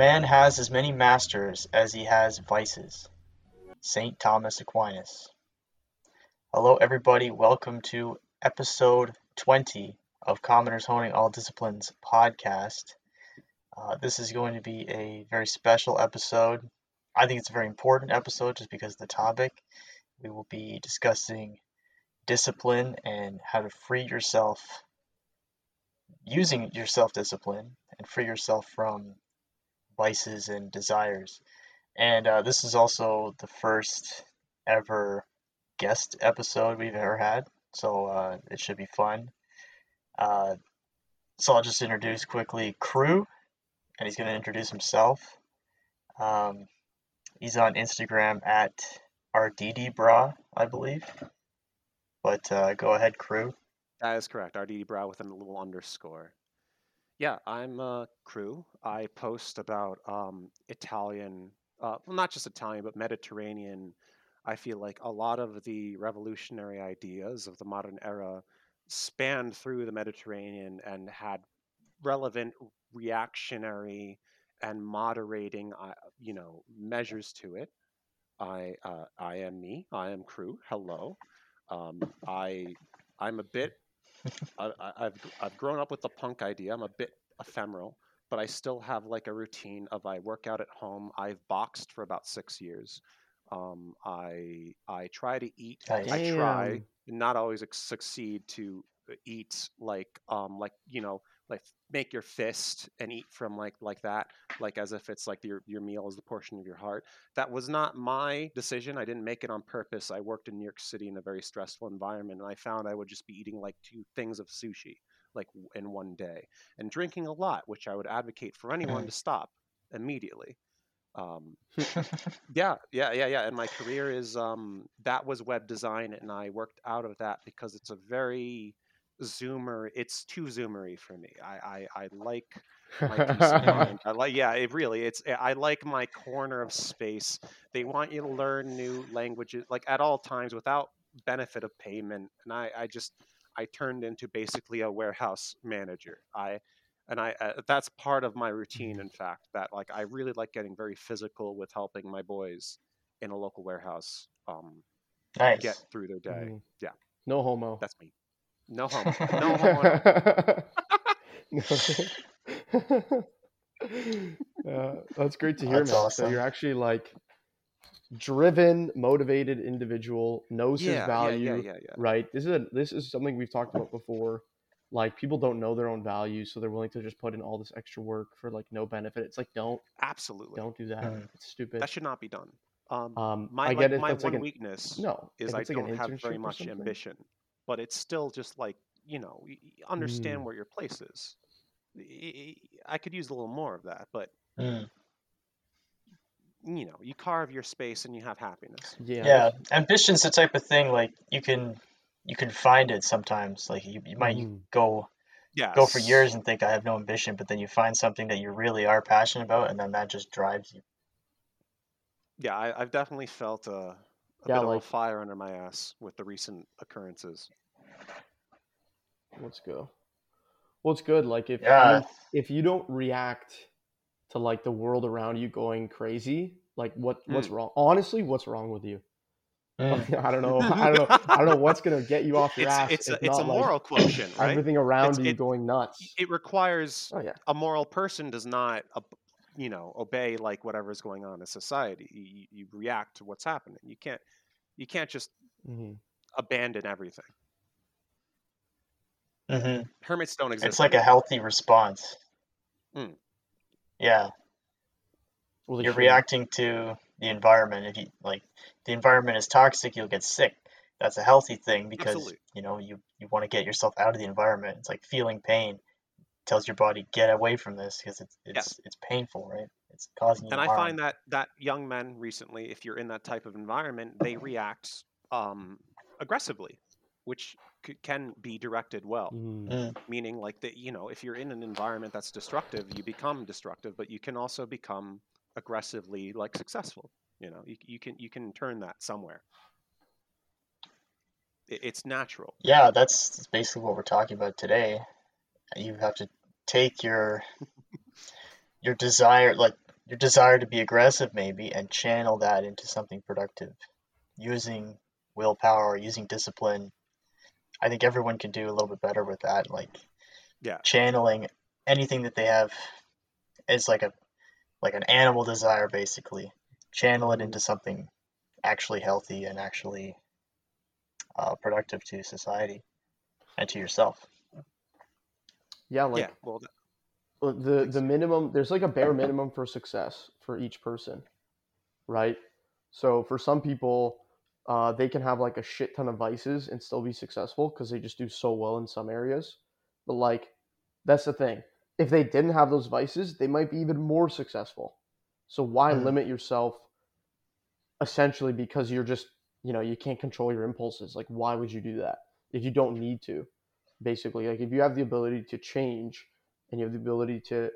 Man has as many masters as he has vices. St. Thomas Aquinas. Hello, everybody. Welcome to episode 20 of Commoners Honing All Disciplines podcast. Uh, this is going to be a very special episode. I think it's a very important episode just because of the topic. We will be discussing discipline and how to free yourself using your self discipline and free yourself from vices and desires. And uh, this is also the first ever guest episode we've ever had, so uh, it should be fun. Uh, so I'll just introduce quickly Crew, and he's going to introduce himself. Um, he's on Instagram at RDDBra, I believe. But uh, go ahead, Crew. That is correct. RDD with a little underscore. Yeah, I'm a crew. I post about um, Italian, uh, well, not just Italian, but Mediterranean. I feel like a lot of the revolutionary ideas of the modern era spanned through the Mediterranean and had relevant reactionary and moderating, uh, you know, measures to it. I uh, I am me. I am crew. Hello. Um, I I'm a bit I, have I've grown up with the punk idea. I'm a bit ephemeral, but I still have like a routine of I work out at home. I've boxed for about six years. Um, I I try to eat. Nice. I try, not always succeed to uh, eat like um like you know like make your fist and eat from like like that like as if it's like your your meal is the portion of your heart. That was not my decision i didn't make it on purpose i worked in new york city in a very stressful environment and i found i would just be eating like two things of sushi like in one day and drinking a lot which i would advocate for anyone to stop immediately um, yeah yeah yeah yeah and my career is um, that was web design and i worked out of that because it's a very zoomer it's too zoomery for me i i, I like my I like yeah it really it's eh, I like my corner of space they want you to learn new languages like at all times without benefit of payment and I I just I turned into basically a warehouse manager I and I uh, that's part of my routine Mm-hmm. in fact that like I really like getting very physical with helping my boys in a local warehouse um Nice. get through their day Mhm. yeah No homo. that's me no homo no homo uh, that's great to hear, That's man. So you're actually like driven, motivated individual, knows his value, yeah yeah yeah yeah right? This is a, this is something we've talked about before. Like people don't know their own value, so they're willing to just put in all this extra work for like no benefit. It's like don't absolutely don't do that. Mm. It's stupid. that should not be done. Um, Um, my I like, get if my one like an weakness no. is I it's like don't have very much ambition, but it's still just like you know y- y- understand Mm. where your place is. I could use a little more of that, but Mm. you know, you carve your space and you have happiness. Yeah. Yeah, ambition's the type of thing like you can you can find it sometimes. Like you, you might Mhm. go Yeah, go for years and think I have no ambition, but then you find something that you really are passionate about, and then that just drives you. Yeah, I, I've definitely felt a, a Yeah, bit of a fire under my ass with the recent occurrences. Let's go. Well, it's good. Like if I Yeah. mean, if you don't react to like the world around you going crazy, like what what's Mm. wrong? Honestly, what's wrong with you? Mm. I don't know. I don't know. I don't know what's gonna get you off your It's ass. it's a, it's a not, like, moral quotient, right? Everything around It's- you it- going nuts. It requires Oh yeah. a moral person does not you know obey like whatever's going on in society you, you react to what's happening you can't you can't just hmm abandon everything hmm hermits don't exist It's like a healthy response. Mm. Yeah, Well, you're shouldn't. reacting to the environment. If you like, the environment is toxic, you'll get sick. That's a healthy thing because Absolutely. you know you you want to get yourself out of the environment. It's like feeling pain tells your body get away from this because it's it's Yes. it's painful, right? It's causing you and i harm. find that that young men recently if you're in that type of environment they react um, aggressively which c- can be directed well Mhm. Mm. meaning like that you know if you're in an environment that's destructive you become destructive but you can also become aggressively like successful you know you, you can you can turn that somewhere it, it's natural Yeah, that's that's basically what we're talking about today. You have to take your your desire, like your desire to be aggressive, maybe, and channel that into something productive, using willpower or using discipline. I think everyone can do a little bit better with that, like Yeah. channeling anything that they have as like a like an animal desire, basically. Channel it into something actually healthy and actually uh, productive to society and to yourself. Yeah, like yeah. Well, th- uh, the the minimum there's like a bare minimum for success for each person right so for some people uh, they can have like a shit ton of vices and still be successful because they just do so well in some areas. But like that's the thing. If they didn't have those vices they might be even more successful. So why Mhm. limit yourself essentially because you're just you know you can't control your impulses? Like why would you do that if you don't need to basically? Like if you have the ability to change and you have the ability to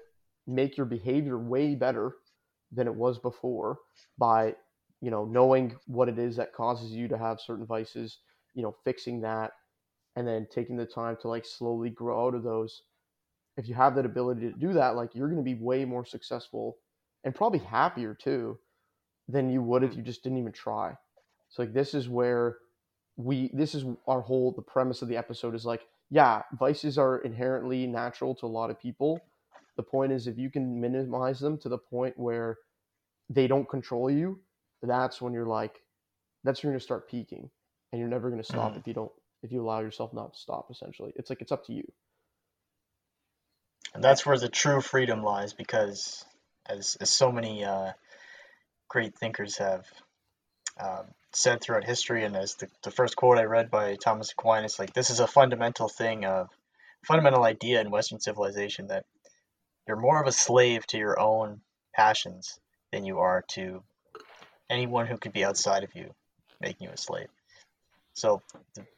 make your behavior way better than it was before by you know knowing what it is that causes you to have certain vices you know fixing that and then taking the time to like slowly grow out of those. If you have that ability to do that like you're going to be way more successful and probably happier too than you would if mm-hmm. you just didn't even try. So like this is where we this is our whole the premise of the episode is like yeah vices are inherently natural to a lot of people. The point is if you can minimize them to the point where they don't control you that's when you're like that's when you're going to start peaking and you're never going to stop Mhm. if you don't if you allow yourself not to stop essentially it's like it's up to you And that's where the true freedom lies because, as, as so many uh, great thinkers have um, said throughout history, and as the, the first quote I read by Thomas Aquinas, like this is a fundamental thing of fundamental idea in Western civilization that you're more of a slave to your own passions than you are to anyone who could be outside of you, making you a slave. So,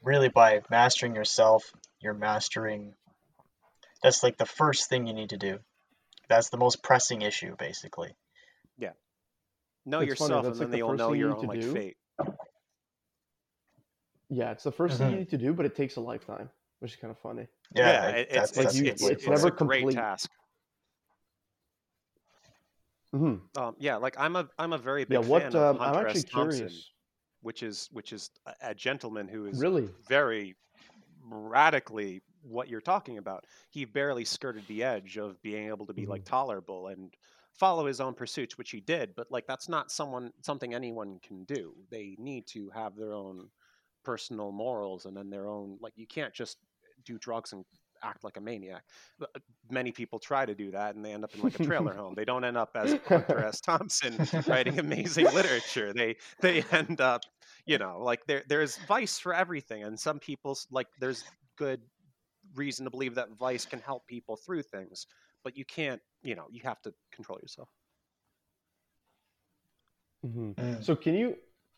really, by mastering yourself, you're mastering. That's like the first thing you need to do. That's the most pressing issue, basically. Yeah. Know It's yourself, and like, then the you'll first know thing you your own to like do. fate. yeah it's the 1st thing you Mhm. need to do but it takes a lifetime which is kind of funny Yeah, Yeah, like, it- that's, it's like that's it's you- it's, word it's for it's it. a never great complete. task. Hmm Um, yeah, like I'm a I'm a very yeah big what fan of um, i'm Hunter actually S. Thompson, curious which is which is a, a gentleman who is really very radically what you're talking about. He barely skirted the edge of being able to be like tolerable and follow his own pursuits, which he did. But like that's not someone something anyone can do. They need to have their own personal morals and then their own like you can't just do drugs and act like a maniac. Uh, Many people try to do that and they end up in like a trailer home. They don't end up as Hunter S. Thompson writing amazing literature. They they end up, you know, like there there's vice for everything, and some people's like there's good reason to believe that vice can help people through things, but you can't, you know, you have to control yourself. hmm Mm. So can you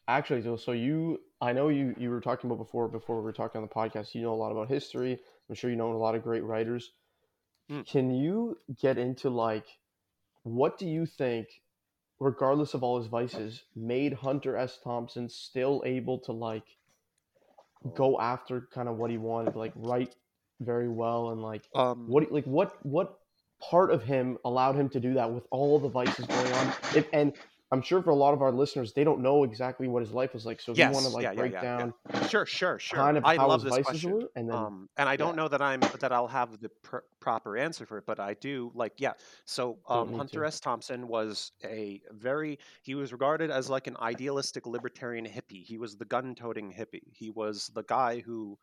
actually so, so you I know you you were talking about before before we were talking on the podcast you know a lot about history I'm sure you know a lot of great writers. Mm. can you get into like what do you think regardless of all his vices made Hunter S. Thompson still able to like go after kind of what he wanted like write very well and like Um, what like what what part of him allowed him to do that with all the vices going on? If, and i'm sure for a lot of our listeners they don't know exactly what his life was like so if you want to like yeah, break yeah, yeah. down Sure, sure, sure. kind of I how love his this vices question. were and then um, and I don't know that I'm that I'll have the pr- proper answer for it, but I do like yeah. So um, Hunter. S. Thompson was a very he was regarded as like an idealistic libertarian hippie. He was the gun-toting hippie. He was the guy who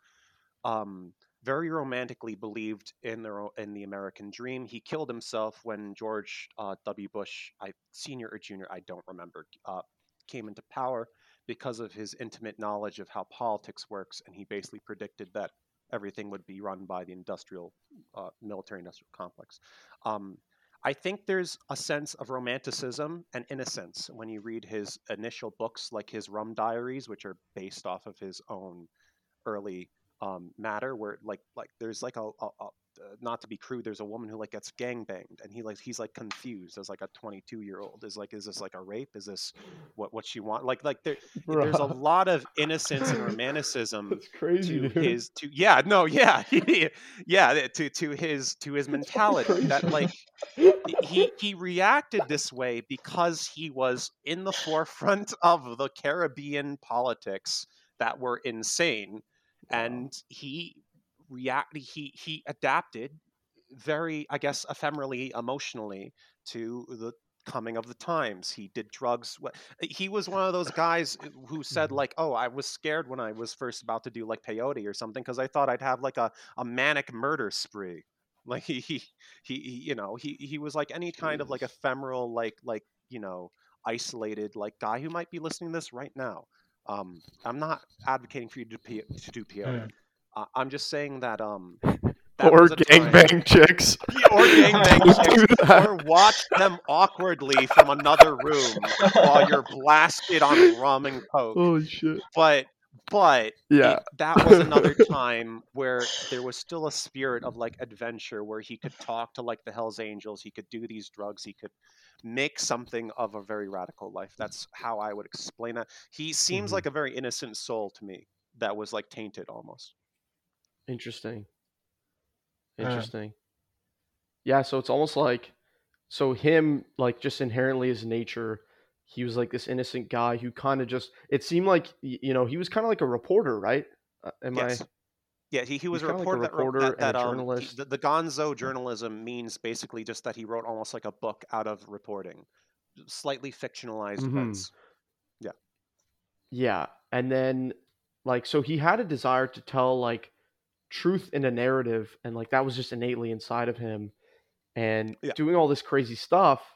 um, very romantically believed in their o- in the American dream. He killed himself when George uh, W. Bush, I senior or junior, I don't remember, uh, came into power because of his intimate knowledge of how politics works, and he basically predicted that everything would be run by the industrial, uh, military-industrial complex. Um, I think there's a sense of romanticism and innocence when you read his initial books, like his Rum Diaries, which are based off of his own early um, matter where like like there's like a, a, a uh, not to be crude there's a woman who like gets gang banged and he like he's like confused as like a 22 year old is like is this like a rape? Is this what what she want? Like like there there's a lot of innocence and romanticism That's crazy, to dude. his to yeah no yeah yeah to to his to his mentality that like he he reacted this way because he was in the forefront of the Caribbean politics that were insane and he react he he adapted very i guess ephemerally emotionally to the coming of the times. He did drugs he was one of those guys who said Mhm. like oh i was scared when i was first about to do like peyote or something because i thought i'd have like a, a manic murder spree. Like he, he he he you know he he was like any kind of like ephemeral like like you know isolated like guy who might be listening to this right now um i'm not advocating for you to, pe- to do peyote Mm. uh, I'm just saying that um that or was a gangbang chicks. or gangbang chicks, do that. or watch them awkwardly from another room while you're blasted on rum and coke. Holy shit. But but Yeah. it- that was another time where there was still a spirit of like adventure where he could talk to like the Hells Angels, he could do these drugs, he could make something of a very radical life. That's how I would explain that. He seems Mhm. like a very innocent soul to me that was like tainted almost. Interesting. Yeah. Interesting. Yeah, so it's almost like so him like just inherently his nature, he was like this innocent guy who kind of just it seemed like you know, he was kind of like a reporter, right? Uh, am Yes. I Yeah, he, he was a kinda like a reporter, that, that, that and a um, he- journalist. the, the Gonzo journalism means basically just that he wrote almost like a book out of reporting, slightly fictionalized Mhm. events. Yeah, Yeah. and then like so he had a desire to tell like truth in a narrative and like that was just innately inside of him and Yeah. doing all this crazy stuff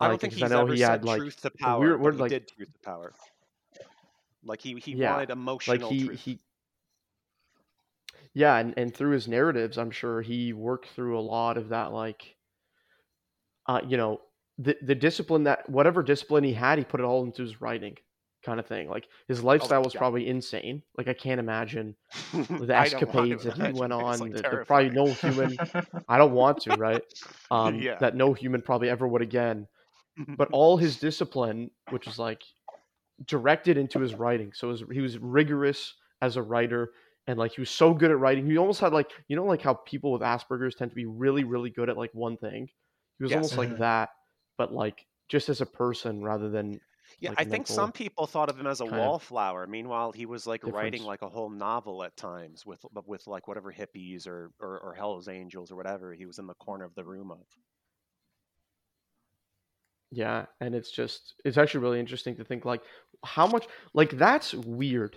I don't like, think he's I know ever he said had like truth to power, weird word he like did truth to power. Like he he Yeah, wanted like emotional he truth. he yeah and, and through his narratives i'm sure he worked through a lot of that like uh you know the the discipline that whatever discipline he had he put it all into his writing kind of thing like his lifestyle was Oh, yeah. probably insane like i can't imagine the I don't want to escapades that he went on like, that probably no human i don't want to right um Yeah. that no human probably ever would again but all his discipline, which is like directed into his writing. So was, he was rigorous as a writer, and like he was so good at writing. He almost had like you know like how people with Asperger's tend to be really really good at like one thing. He was Yes. almost like that, but like just as a person rather than Yeah, like, I think some people thought of him as a wallflower. Meanwhile, he was like writing like a whole novel at times with with like whatever hippies or, or or Hell's Angels or whatever he was in the corner of the room of. Yeah, and it's just it's actually really interesting to think like how much like that's weird.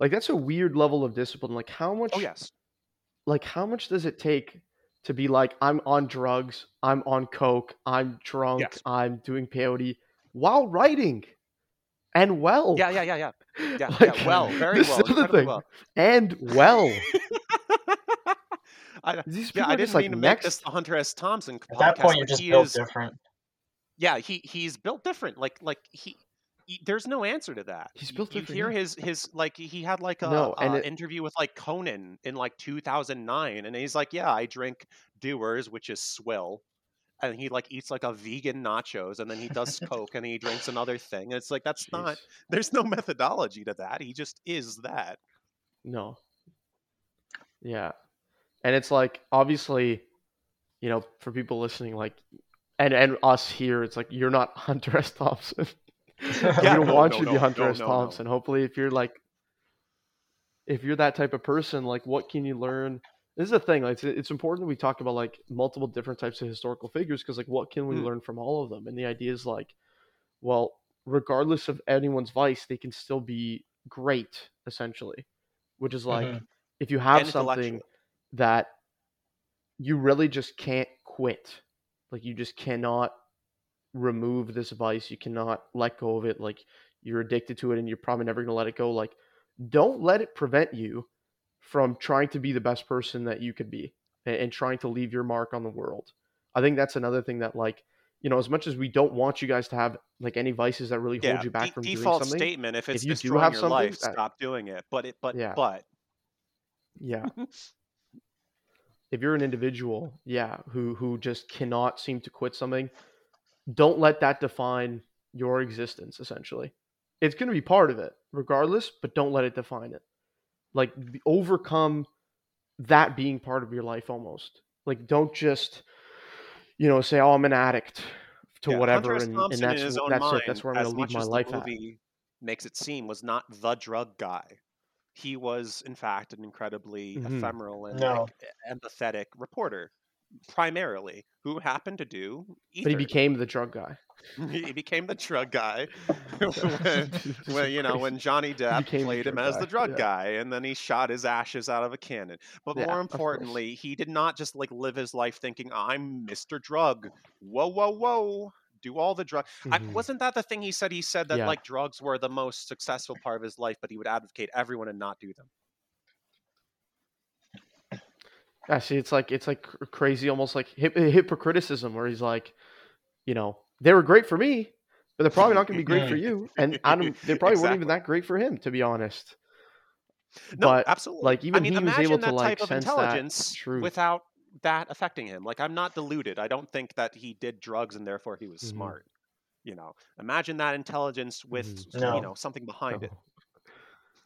Like that's a weird level of discipline. Like how oh, much Oh yes, like how much does it take to be like I'm on drugs, I'm on coke, I'm drunk, Yes. I'm doing peyote while writing and well. yeah, yeah, yeah, yeah, yeah, yeah. Like, Well, very this well, is the incredibly thing. well. And well. I, yeah, I didn't like mean to make this the Hunter S. Thompson At podcast, that point, you're but just he built is. different. Yeah, he he's built different. Like like he. he- There's no answer to that. He's built you different, hear yeah. his his like he had like a, No, a it- interview with like Conan in like 2009, and he's like, yeah, I drink Dewar's, which is swill, and he like eats like a vegan nachos, and then he does coke, and he drinks another thing. And it's like that's not. There's no methodology to that. He just is that. No. Yeah. And it's like obviously, you know, for people listening, like and and us here, it's like you're not Hunter S. Thompson. Yeah, we don't no, want no, you to be Hunter no, S. no, no. Thompson. Hopefully, if you're like, if you're that type of person, like, what can you learn? This is the thing. Like, it's, it's important we talk about like multiple different types of historical figures because, like, what can we Mm. learn from all of them? And the idea is like, well, regardless of anyone's vice, they can still be great, essentially. Which is like, Mhm. if you have And something that you really just can't quit, like, you just cannot remove this vice you cannot let go of it like you're addicted to it and you're probably never going to let it go like don't let it prevent you from trying to be the best person that you could be and, and trying to leave your mark on the world i think that's another thing that like you know as much as we don't want you guys to have like any vices that really Yeah, hold you back de- from default doing something statement. If it's you do have your life, stop doing it. But it, but Yeah. but Yeah. if you're an individual, yeah, who who just cannot seem to quit something, don't let that define your existence essentially. It's going to be part of it regardless, but don't let it define it. Like overcome that being part of your life almost. Like don't just you know say oh I'm an addict to Yeah, whatever and, and that's in his wh- own that's mind, it. That's where I'm going to leave my life the at. movie makes it seem, was not the drug guy. He was, in fact, an incredibly Mhm. ephemeral and No. like, empathetic reporter, primarily, who happened to do But he became the drug guy. he became the drug guy when, when you know when Johnny Depp played him drug as the drug yeah. guy, and then he shot his ashes out of a cannon. But Yeah, more importantly, he did not just like live his life thinking I'm Mr. Drug. Whoa, whoa, whoa! Do all the drugs. I, Mhm. wasn't that the thing he said? He said that Yeah. like drugs were the most successful part of his life, but he would advocate everyone and not do them. Yeah, see, it's like it's like crazy, almost like hip, hypocriticism, where he's like, you know, they were great for me, but they're probably not going to be great for you, and I don't, they probably weren't even that great for him, to be honest. No, But, absolutely. like, I even mean, he was able to, like, type of sense that intelligence truth. without that affecting him. Like, I'm not deluded. I don't think that he did drugs and therefore he was Mhm. smart. You know, imagine that intelligence with Mhm. No. you know something behind Oh,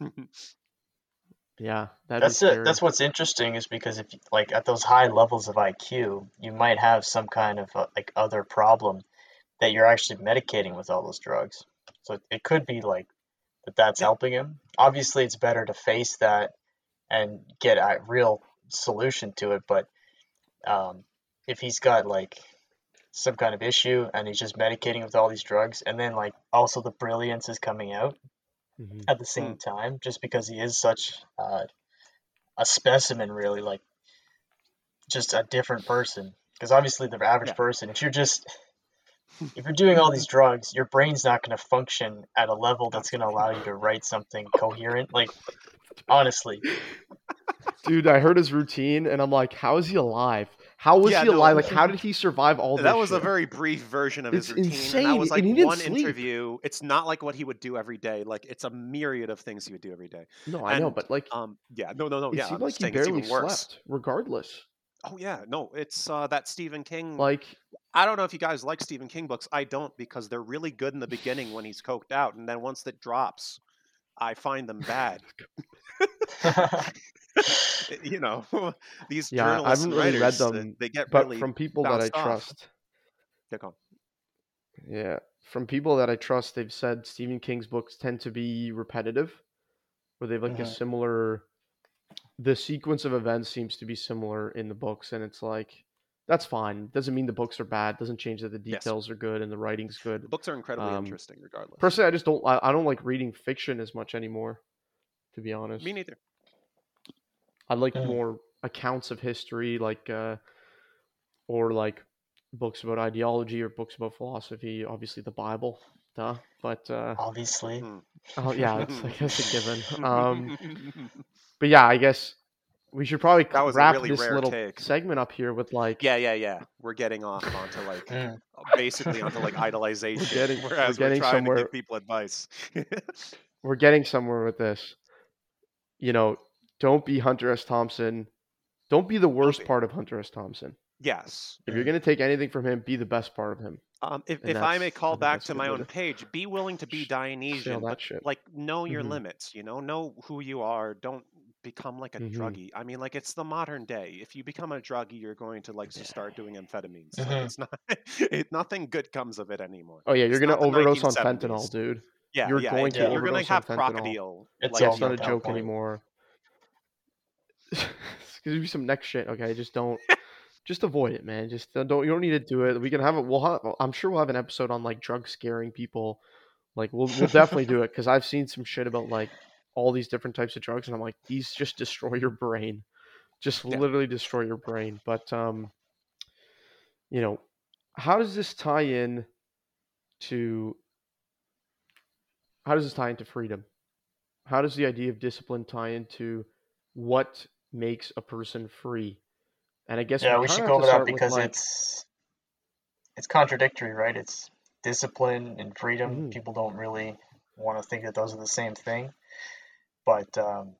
it. yeah, that'd That's it. scary. That's what's interesting is because if like at those high levels of IQ, you might have some kind of uh, like other problem that you're actually medicating with all those drugs. So it, it could be like that that's Yeah. helping him. Obviously, it's better to face that and get a real solution to it. But um, if he's got like some kind of issue and he's just medicating with all these drugs, and then like also the brilliance is coming out Mhm. at the same time just because he is such uh, a specimen really like just a different person because obviously the average Yeah. person if you're just if you're doing all these drugs your brain's not going to function at a level that's going to allow you to write something coherent like honestly Dude, I heard his routine, and I'm like, how is he alive? How was Yeah, he no, alive? Like, how did he survive all this? that was a very brief version of It's his routine. insane, And that was and like he didn't one sleep. interview. It's not like what he would do every day. Like it's a myriad of things he would do every day. no, I know, but like, Um, yeah, no, no, no, it yeah. seemed I'm like he barely slept, regardless. Oh yeah, no, it's uh, that Stephen King. Like, I don't know if you guys like Stephen King books. I don't because they're really good in the beginning when he's coked out, and then once it drops, I find them bad. you know, these Yeah, I journalists haven't really read them, they get but really from people that I off. trust, They're gone. yeah, from people that I trust, they've said Stephen King's books tend to be repetitive, where they have like a Mhm. similar. The sequence of events seems to be similar in the books, and it's like that's fine. Doesn't mean the books are bad. Doesn't change that the Yes. details are good and the writing's good. The books are incredibly Um, interesting, regardless. Personally, I just don't. I, I don't like reading fiction as much anymore. To be honest, Me neither. I like Mm. more accounts of history, like uh, or like books about ideology or books about philosophy. Obviously, the Bible, duh. But uh, obviously Hmm. oh yeah, it's I guess a given. Um, but yeah, I guess we should probably That was a wrap really this rare little take. segment up here with like yeah, yeah, yeah. We're getting off onto like Mm. basically onto like idolization, we're whereas we're, getting trying to somewhere- give people advice. we're getting somewhere with this. You know, don't be Hunter S. Thompson. Don't be the worst be. part of Hunter S. Thompson. Yes. If you're gonna take anything from him, be the best part of him. Um, if, And if I may call back to my own to- page, be willing to be Dionysian, but shit. like know your Mhm. limits. You know, know who you are. Don't become like a Mhm. druggie. I mean, like it's the modern day. If you become a druggie, you're going to like start doing amphetamines. Like, it's not. it, nothing good comes of it anymore. Oh yeah, you're It's gonna overdose on fentanyl, dude. Yeah, You're yeah. going it- to you're gonna on have. It's crocodile. Yeah, like, it's not a joke point. anymore. It's gonna be some next shit. Okay, just don't, just avoid it, man. Just don't. don't- You don't need to do it. We can have it. We'll have. I'm sure we'll have an episode on like drug scaring people. Like we'll we'll definitely do it because I've seen some shit about like all these different types of drugs, and I'm like, these just destroy your brain, just Yeah. literally destroy your brain. But um, you know, how does this tie in to? How does this tie into freedom? How does the idea of discipline tie into what makes a person free? And I guess yeah we, we should go over that because like- it's it's contradictory right it's discipline and freedom Mhm. people don't really want to think that those are the same thing but um,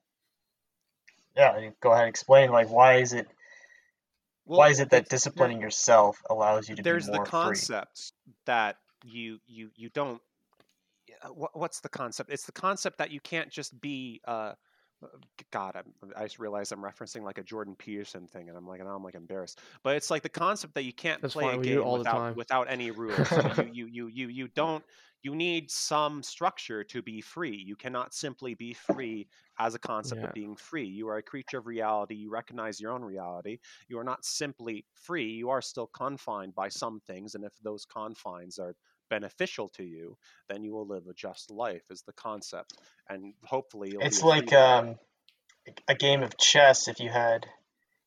yeah, go ahead, and explain like why is it Well, why is it that it's- there- disciplining yourself allows you to there's be the more free? There's the concept that you you you don't what's the concept it's the concept that you can't just be uh, god I'm, i just realized i'm referencing like a jordan peterson thing and i'm like now i'm like embarrassed. But it's like the concept that you can't That's play a we do it game without without any rules. You, you you you you don't you need some structure to be free. You cannot simply be free as a concept Yeah. of being free. You are a creature of reality. You recognize your own reality. You are not simply free. You are still confined by some things and if those confines are beneficial to you then you will live a just life is the concept and hopefully you'll It's like um, a game of chess. If you had,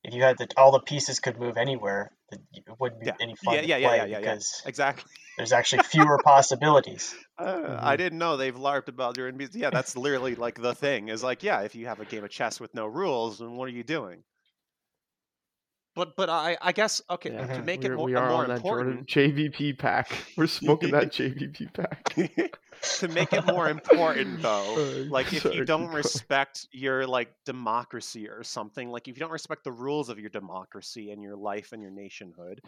if you had the all the pieces could move anywhere, it wouldn't be Yeah. any fun Yeah, to yeah, yeah, play yeah, yeah, because exactly there's actually fewer possibilities. Uh, I Mhm. didn't know they've larped about your. Yeah, that's literally like the thing. Is like, yeah, if you have a game of chess with no rules, then what are you doing? But but I I guess okay Yeah, to make it more, we are more on that Jordan important JBP pack. We're smoking that JBP pack. to make it more important though Uh, like if you don't respect your like democracy or something like if you don't respect the rules of your democracy and your life and your nationhood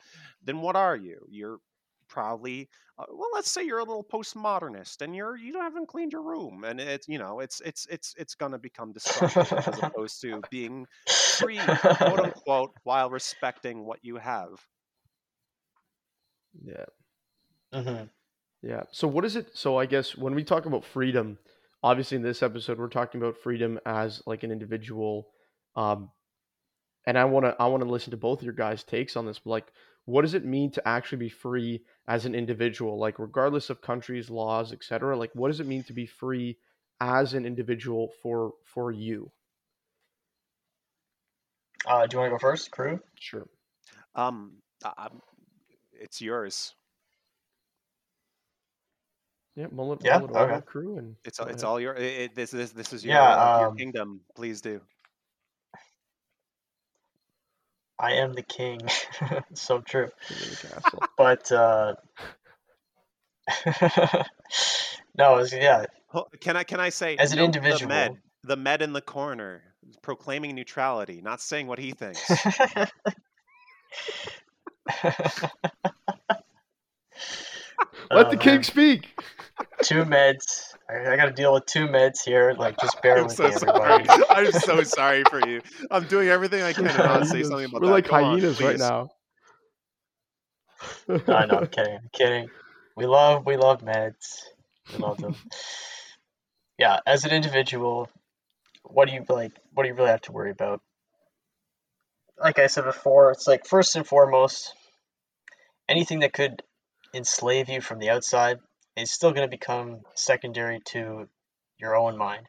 then what are you you're probably uh, well let's say you're a little postmodernist and you're you haven't cleaned your room and it's you know it's it's it's it's going to become destructive as opposed to being free quote unquote while respecting what you have Yeah. hmm Yeah. So what is it? So I guess when we talk about freedom, obviously in this episode we're talking about freedom as like an individual. Um, and I want to I want to listen to both of your guys' takes on this. But like, what does it mean to actually be free as an individual? Like, regardless of countries, laws, etc. Like, what does it mean to be free as an individual for for you? Uh, do you want to go first, crew? Sure. um I, I'm, it's yours Yeah. Mull it, Yeah, mull it over, okay. crew, and It's go it's all your it, it- this this this is your Yeah, uh, your um, kingdom. Please do. I am the king. so true. King of the castle. But uh, no, it's, yeah. Can I can I say As an note the individual, med the med in the corner proclaiming neutrality, not saying what he thinks. Let Oh, the king speak. two meds. I, I got to deal with two meds here. Like, just bear I'm with so me, sorry. everybody. I'm so sorry for you. I'm doing everything I can to not say Hyenas. something about that. We're that. like Go on, hyenas right please. now. No, no, I'm kidding. I'm kidding. We love, we love meds. We love them. Yeah, as an individual, what do you like? What do you really have to worry about? Like I said before, it's like first and foremost, anything that could enslave you from the outside is still going to become secondary to your own mind.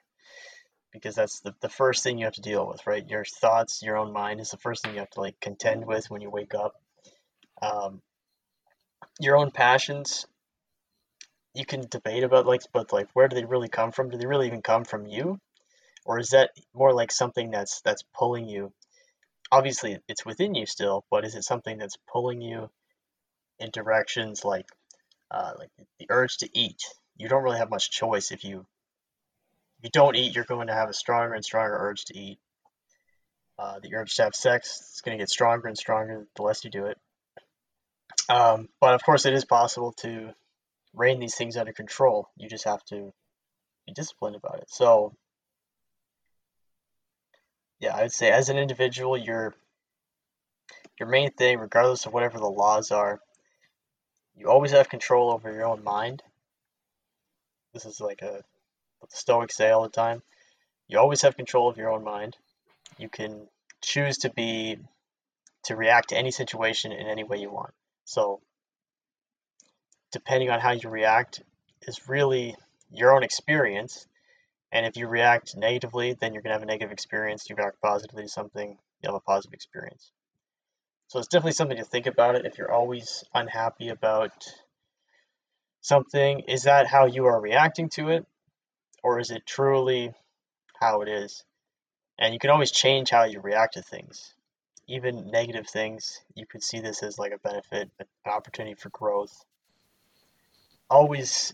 Because that's the, the first thing you have to deal with right? Your thoughts your own mind is the first thing you have to like contend with when you wake up. Um, your own passions you can debate about like but like where do they really come from? Do they really even come from you or is that more like something that's that's pulling you? Obviously it's within you still but is it something that's pulling you in directions like uh, like the urge to eat? You don't really have much choice. If you if you don't eat you're going to have a stronger and stronger urge to eat. Uh, the urge to have sex is going to get stronger and stronger the less you do it. Um, but of course it is possible to rein these things under control. You just have to be disciplined about it. So yeah i'd say as an individual your your main thing regardless of whatever the laws are you always have control over your own mind. This is like a what the stoics say all the time. You always have control of your own mind. You can choose to be to react to any situation in any way you want. So depending on how you react is really your own experience and if you react negatively then you're going to have a negative experience you react positively to something you'll have a positive experience. So it's definitely something to think about it if you're always unhappy about something. Is that how you are reacting to it or is it truly how it is? And you can always change how you react to things. Even negative things you could see this as like a benefit an opportunity for growth. Always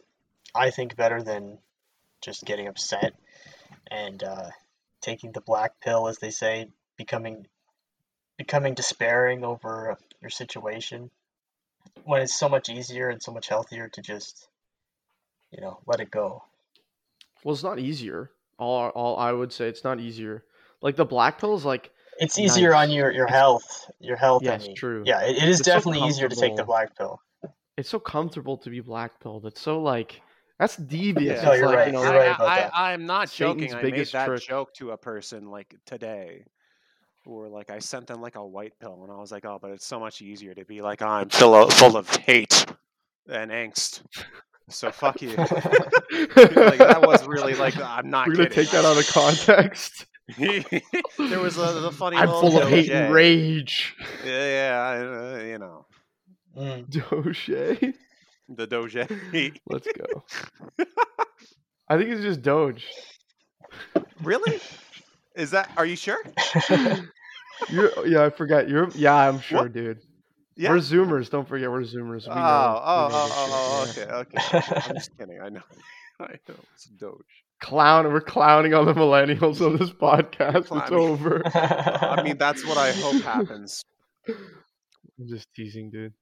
i think better than just getting upset and uh, taking the black pill, as they say, becoming becoming despairing over your situation when it's so much easier and so much healthier to just you know let it go. Well, it's not easier. All all I would say it's not easier. Like the black pill is like It's easier on your your health. Your health. I Yes, mean. true. Yeah, it, it is It's so definitely easier to take the black pill. it's so comfortable to be black pilled. It's so like that's devious. No, you're like, right. You know, You're right I, about I, that. I, am not joking. Satan's I made biggest that trick. joke to a person like today, or like I sent them like a white pill, and I was like, "Oh, but it's so much easier to be like I'm full of, full of hate and angst." So fuck you. like that was really like I'm not We're gonna kidding. take that out of context. there was a the funny. I'm full of hate and rage. Yeah, yeah, uh, you know Mm. Doge. The doge. Let's go. I think it's just Doge. really? Is that? Are you sure? You're, yeah, I forgot. You're yeah, I'm sure, What? dude. Yeah. We're Zoomers. Don't forget, we're Zoomers. We Oh, know, oh, we oh, oh, shit, oh, okay, okay. I'm just kidding. I know. I know. It's Doge. Clown. We're clowning on the millennials on this podcast. It's over. I mean, that's what I hope happens. I'm just teasing, dude.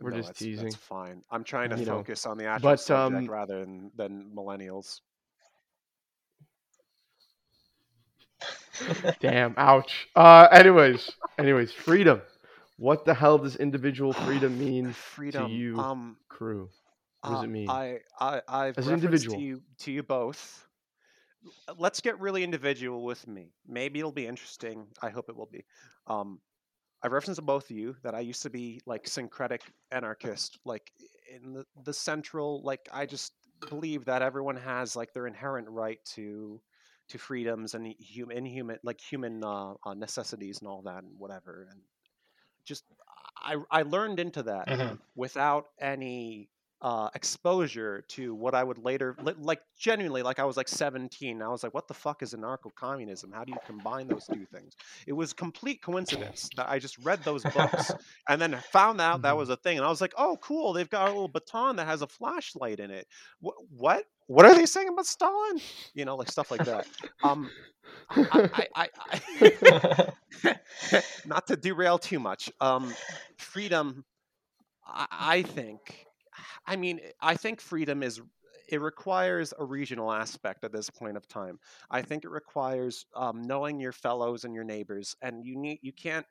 We're No, just that's, teasing. That's fine. I'm trying to You know, focus on the actual but, subject um, rather than, than millennials. Damn. Ouch. Uh. Anyways. Anyways. Freedom. What the hell does individual freedom mean, Freedom. to you, Um, crew? What does uh, it mean? I, I, I've As an individual. to you, to you both. Let's get really individual with me. Maybe it'll be interesting. I hope it will be. Um, I've referenced to both of you that I used to be like syncretic anarchist, like in the, the central, like I just believe that everyone has like their inherent right to to freedoms and human, inhuman, like human uh, uh, necessities and all that and whatever. And just I I learned into that Mhm. without any uh, exposure to what I would later like genuinely like I was like 17 I was like what the fuck is anarcho communism how do you combine those two things? It was complete coincidence that I just read those books and then found out that Mhm. was a thing and I was like oh cool they've got a little baton that has a flashlight in it. What what? What are they saying about Stalin? You know like stuff like that. Um I, I, I, I not to derail too much um freedom I, I think i mean i think freedom is it requires a regional aspect at this point of time i think it requires um, knowing your fellows and your neighbors and you need you can't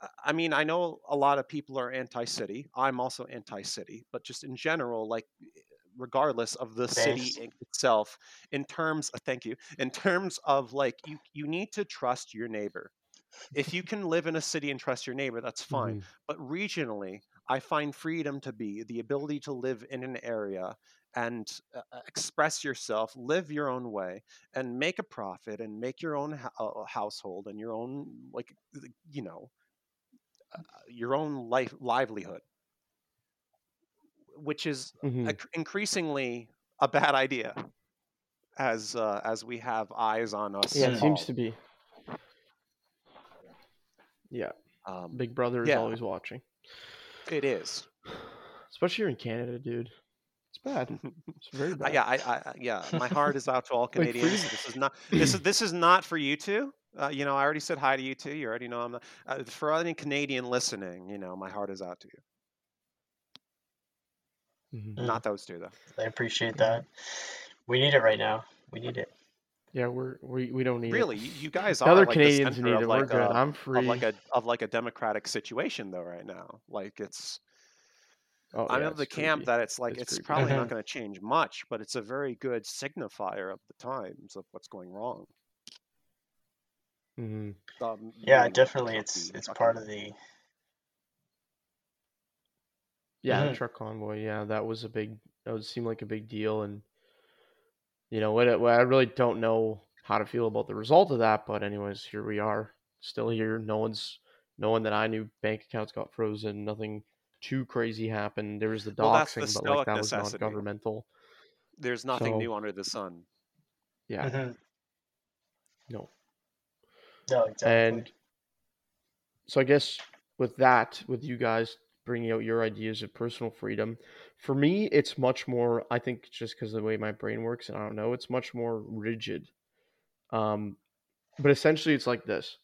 I- I mean, I know a lot of people are anti-city. I'm also anti-city, but just in general, like regardless of the Thanks. city itself, in terms, uh, thank you, in terms of like you, you need to trust your neighbor. If you can live in a city and trust your neighbor, that's fine. Mhm. But regionally, I find freedom to be the ability to live in an area and uh, uh, express yourself, live your own way, and make a profit and make your own ho- uh, household and your own like you know uh, your own life livelihood, which is Mhm. ac- increasingly a bad idea as uh, as we have eyes on us. Yeah, it seems to be. Yeah, Um, Big Brother is Yeah. always watching, it is. especially here in Canada, dude. It's bad. It's very Uh, bad. yeah, I, I, I- yeah. My heart is out to all Canadians. freedom- this is not. This is this is not for you two. Uh, you know, I already said hi to you two. You already know I'm not. Uh, for any Canadian listening, you know, my heart is out to you. Mhm. Mm. Not those two though. I appreciate that. We need it right now. We need it. Yeah, we're we, we don't need Really, it. you, you guys are other like Canadians need it. of We're like good. a, I'm free. of like a of like a democratic situation though right now. Like it's oh, I'm yeah, of the it's camp that it's like It's it's, probably not going to change much, but it's a very good signifier of the times of what's going wrong. Mhm. Um, Yeah, meaning definitely. fucking- It's it's fucking- part of the. Yeah, the Mhm. truck convoy. Yeah, that was a big. That would seem like a big deal, and you know what? what I really don't know how to feel about the result of that, but anyways, here we are, still here. No one's, no one that I knew, bank accounts got frozen. Nothing too crazy happened. There was the Well, that's the doxing, but like that was not governmental. There's nothing So- new under the sun. Yeah, Mhm. no. No, exactly. And so I guess with that, with you guys bringing out your ideas of personal freedom, for me, it's much more. I think just because of the way my brain works, and I don't know, it's much more rigid Um, but essentially, it's like this: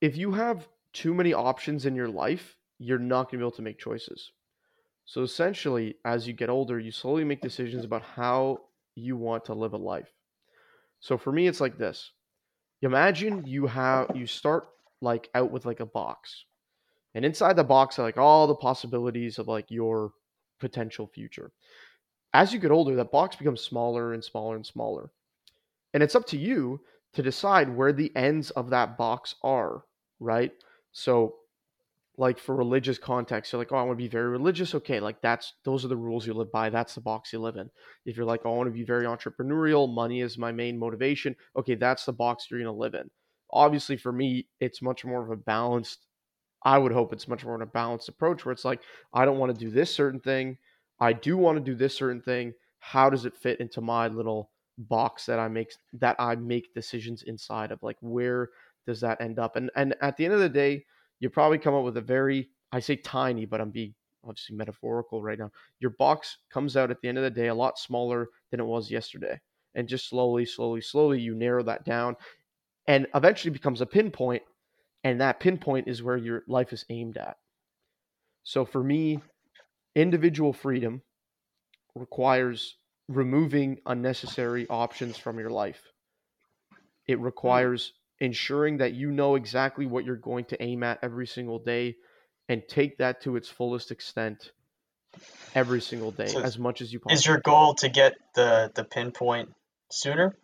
if you have too many options in your life, you're not going to be able to make choices. So essentially, as you get older, you slowly make decisions about how you want to live a life. So for me, it's like this. Imagine you have you start like out with like a box. And inside the box are like all the possibilities of like your potential future. As you get older, that box becomes smaller and smaller and smaller. And it's up to you to decide where the ends of that box are, right? So like for religious context, you're like, oh, I want to be very religious. Okay, like that's those are the rules you live by. That's the box you live in. If you're like, oh, I want to be very entrepreneurial, money is my main motivation. Okay, that's the box you're gonna live in. Obviously, for me, it's much more of a balanced. I would hope it's much more of a balanced approach where it's like, I don't want to do this certain thing. I do want to do this certain thing. How does it fit into my little box that I make that I make decisions inside of? Like, where does that end up? And and at the end of the day you probably come up with a very, I say tiny, but I'm being obviously metaphorical right now. Your box comes out at the end of the day a lot smaller than it was yesterday. And just slowly, slowly, slowly, you narrow that down and eventually becomes a pinpoint. And that pinpoint is where your life is aimed at. So for me, individual freedom requires removing unnecessary options from your life. It hmm. requires ensuring that you know exactly what you're going to aim at every single day and take that to its fullest extent every single day so as much as you possibly Is your goal to get the the pinpoint sooner?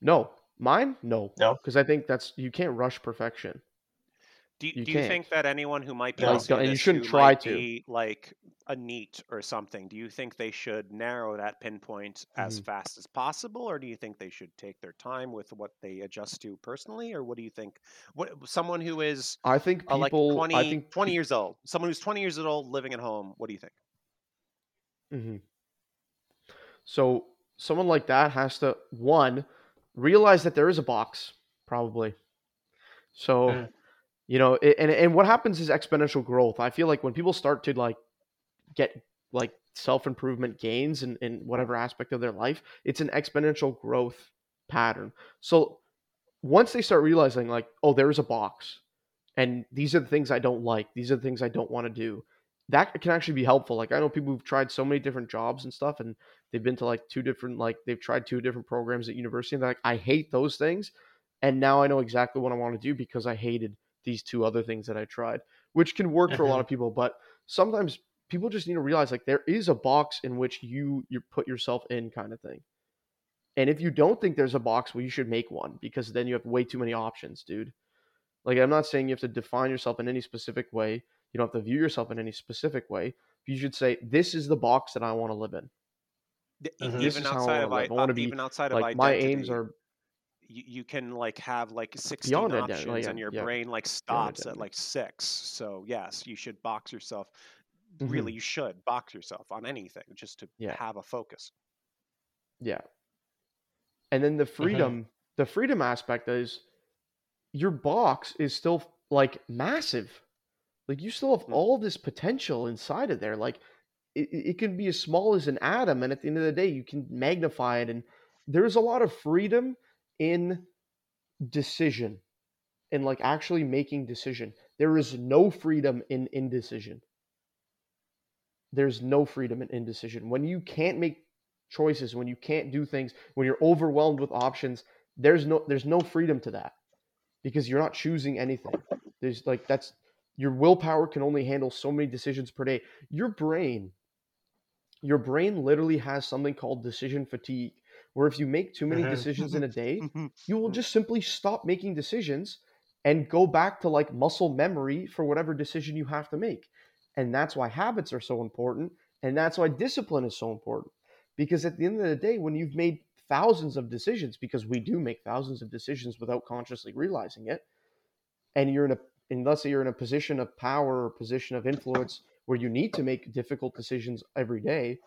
No. Mine? No. No. Because I think that's you can't rush perfection. Do you, you, do you think that anyone who might be no. listening and you shouldn't try to be like a neat or something, do you think they should narrow that pinpoint as mm-hmm. fast as possible, or do you think they should take their time with what they adjust to personally, or what do you think? What someone who is I think people uh, like 20, I think 20 years old, someone who's twenty years old living at home, what do you think? Mm-hmm. So someone like that has to one realize that there is a box, probably. So. Mm you know and and what happens is exponential growth i feel like when people start to like get like self-improvement gains in, in whatever aspect of their life it's an exponential growth pattern so once they start realizing like oh there's a box and these are the things i don't like these are the things i don't want to do that can actually be helpful like i know people who've tried so many different jobs and stuff and they've been to like two different like they've tried two different programs at university and they're like i hate those things and now i know exactly what i want to do because i hated these two other things that I tried, which can work for a lot mm-hmm. of people. But sometimes people just need to realize like there is a box in which you you put yourself in kind of thing. And if you don't think there's a box, well, you should make one because then you have way too many options, dude. Like I'm not saying you have to define yourself in any specific way. You don't have to view yourself in any specific way. You should say, "This is the box that I want to live in." Mm-hmm. Even outside of I, want to be even outside of like my aims are you, you can like have like 16 Beyond options yeah, and your yeah. brain like stops at like six so yes you should box yourself mm-hmm. really you should box yourself on anything just to yeah. have a focus yeah and then the mm-hmm. freedom mm-hmm. the freedom aspect is your box is still like massive like you still have mm-hmm. all this potential inside of there like it, it can be as small as an atom and at the end of the day you can magnify it and there's a lot of freedom in decision in like actually making decision. There is no freedom in indecision. There's no freedom in indecision. When you can't make choices when you can't do things when you're overwhelmed with options there's no there's no freedom to that because you're not choosing anything. There's like that's your willpower can only handle so many decisions per day your brain your brain literally has something called decision fatigue where if you make too many uh-huh. decisions in a day, you will just simply stop making decisions and go back to like muscle memory for whatever decision you have to make. And that's why habits are so important. And that's why discipline is so important. Because at the end of the day, when you've made thousands of decisions, because we do make thousands of decisions without consciously realizing it, and you're in a, and you're in a position of power or position of influence where you need to make difficult decisions every day,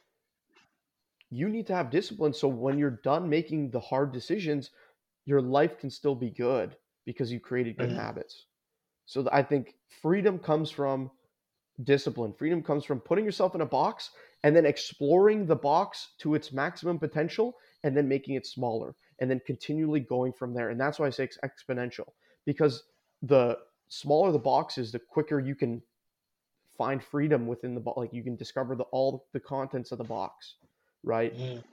you need to have discipline so when you're done making the hard decisions your life can still be good because you created good mm-hmm. habits so i think freedom comes from discipline freedom comes from putting yourself in a box and then exploring the box to its maximum potential and then making it smaller and then continually going from there. And that's why I say it's exponential because the smaller the box is, the quicker you can find freedom within the box. Like you can discover the all the contents of the box, right? Mhm.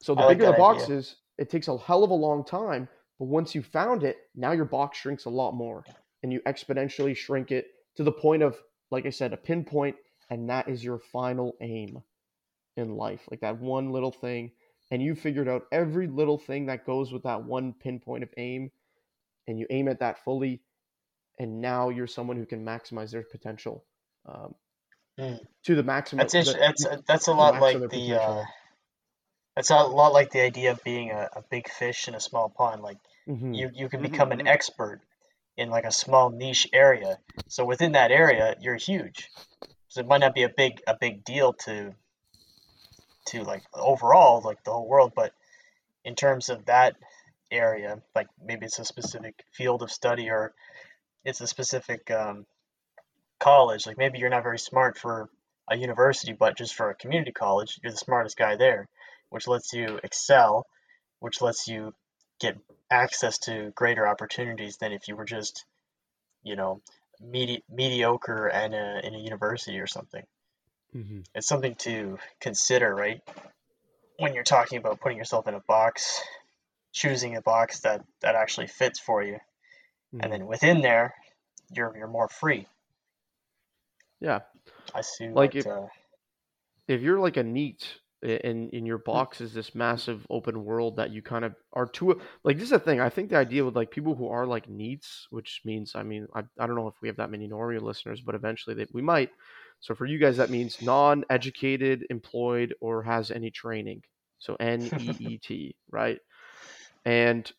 So the I like bigger the that box idea. is, it takes a hell of a long time. But once you found it, now your box shrinks a lot more, and you exponentially shrink it to the point of, like I said, a pinpoint, and that is your final aim in life. Like that one little thing, and you figured out every little thing that goes with that one pinpoint of aim, and you aim at that fully, and now you're someone who can maximize their potential um, Mm. to the maximum. That's the- that's that's a lot like the uh, that's a lot like the idea of being a, a big fish in a small pond. Like Mhm. you you can Mhm, become an mhm. expert in like a small niche area. So within that area, you're huge. So it might not be a big a big deal to to like overall like the whole world, but in terms of that area, like maybe it's a specific field of study or it's a specific um, college. Like maybe you're not very smart for a university, but just for a community college, you're the smartest guy there, which lets you excel, which lets you get access to greater opportunities than if you were just, you know, medi- mediocre in a, in a university or something. Mhm. It's something to consider, right? When you're talking about putting yourself in a box, choosing a box that, that actually fits for you. Mhm. And then within there, you're, you're more free. yeah, I see Like if- uh, if you're like a neat and in your box is this massive open world that you kind of are too like this is the thing i think the idea with like people who are like neats which means i mean i, I don't know if we have that many Noria listeners but eventually they, we might. So for you guys that means non-educated employed or has any training. So n-e-e-t right? And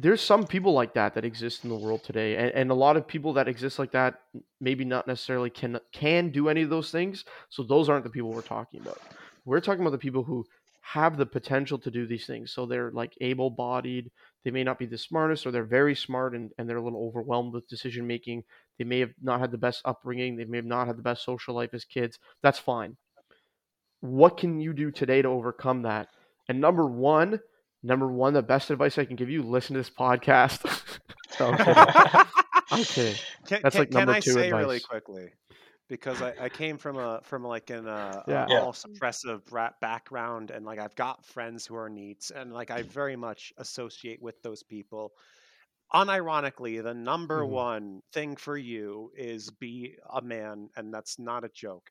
there's some people like that that exist in the world today and, and a lot of people that exist like that maybe not necessarily can can do any of those things so those aren't the people we're talking about. We're talking about the people who have the potential to do these things so they're like able bodied they may not be the smartest or they're very smart and, and they're a little overwhelmed with decision making they may have not had the best upbringing they may have not had the best social life as kids that's fine. What can you do today to overcome that? And number one number one the best advice i can give you listen to this podcast No, I'm kidding. Can, That's can, like number can I two say really quickly? Because I, I came from a from like an uh, Yeah. Yeah. almost background, and like I've got friends who are neats, and like I very much associate with those people. Unironically, the number Mhm. one thing for you is be a man, and that's not a joke.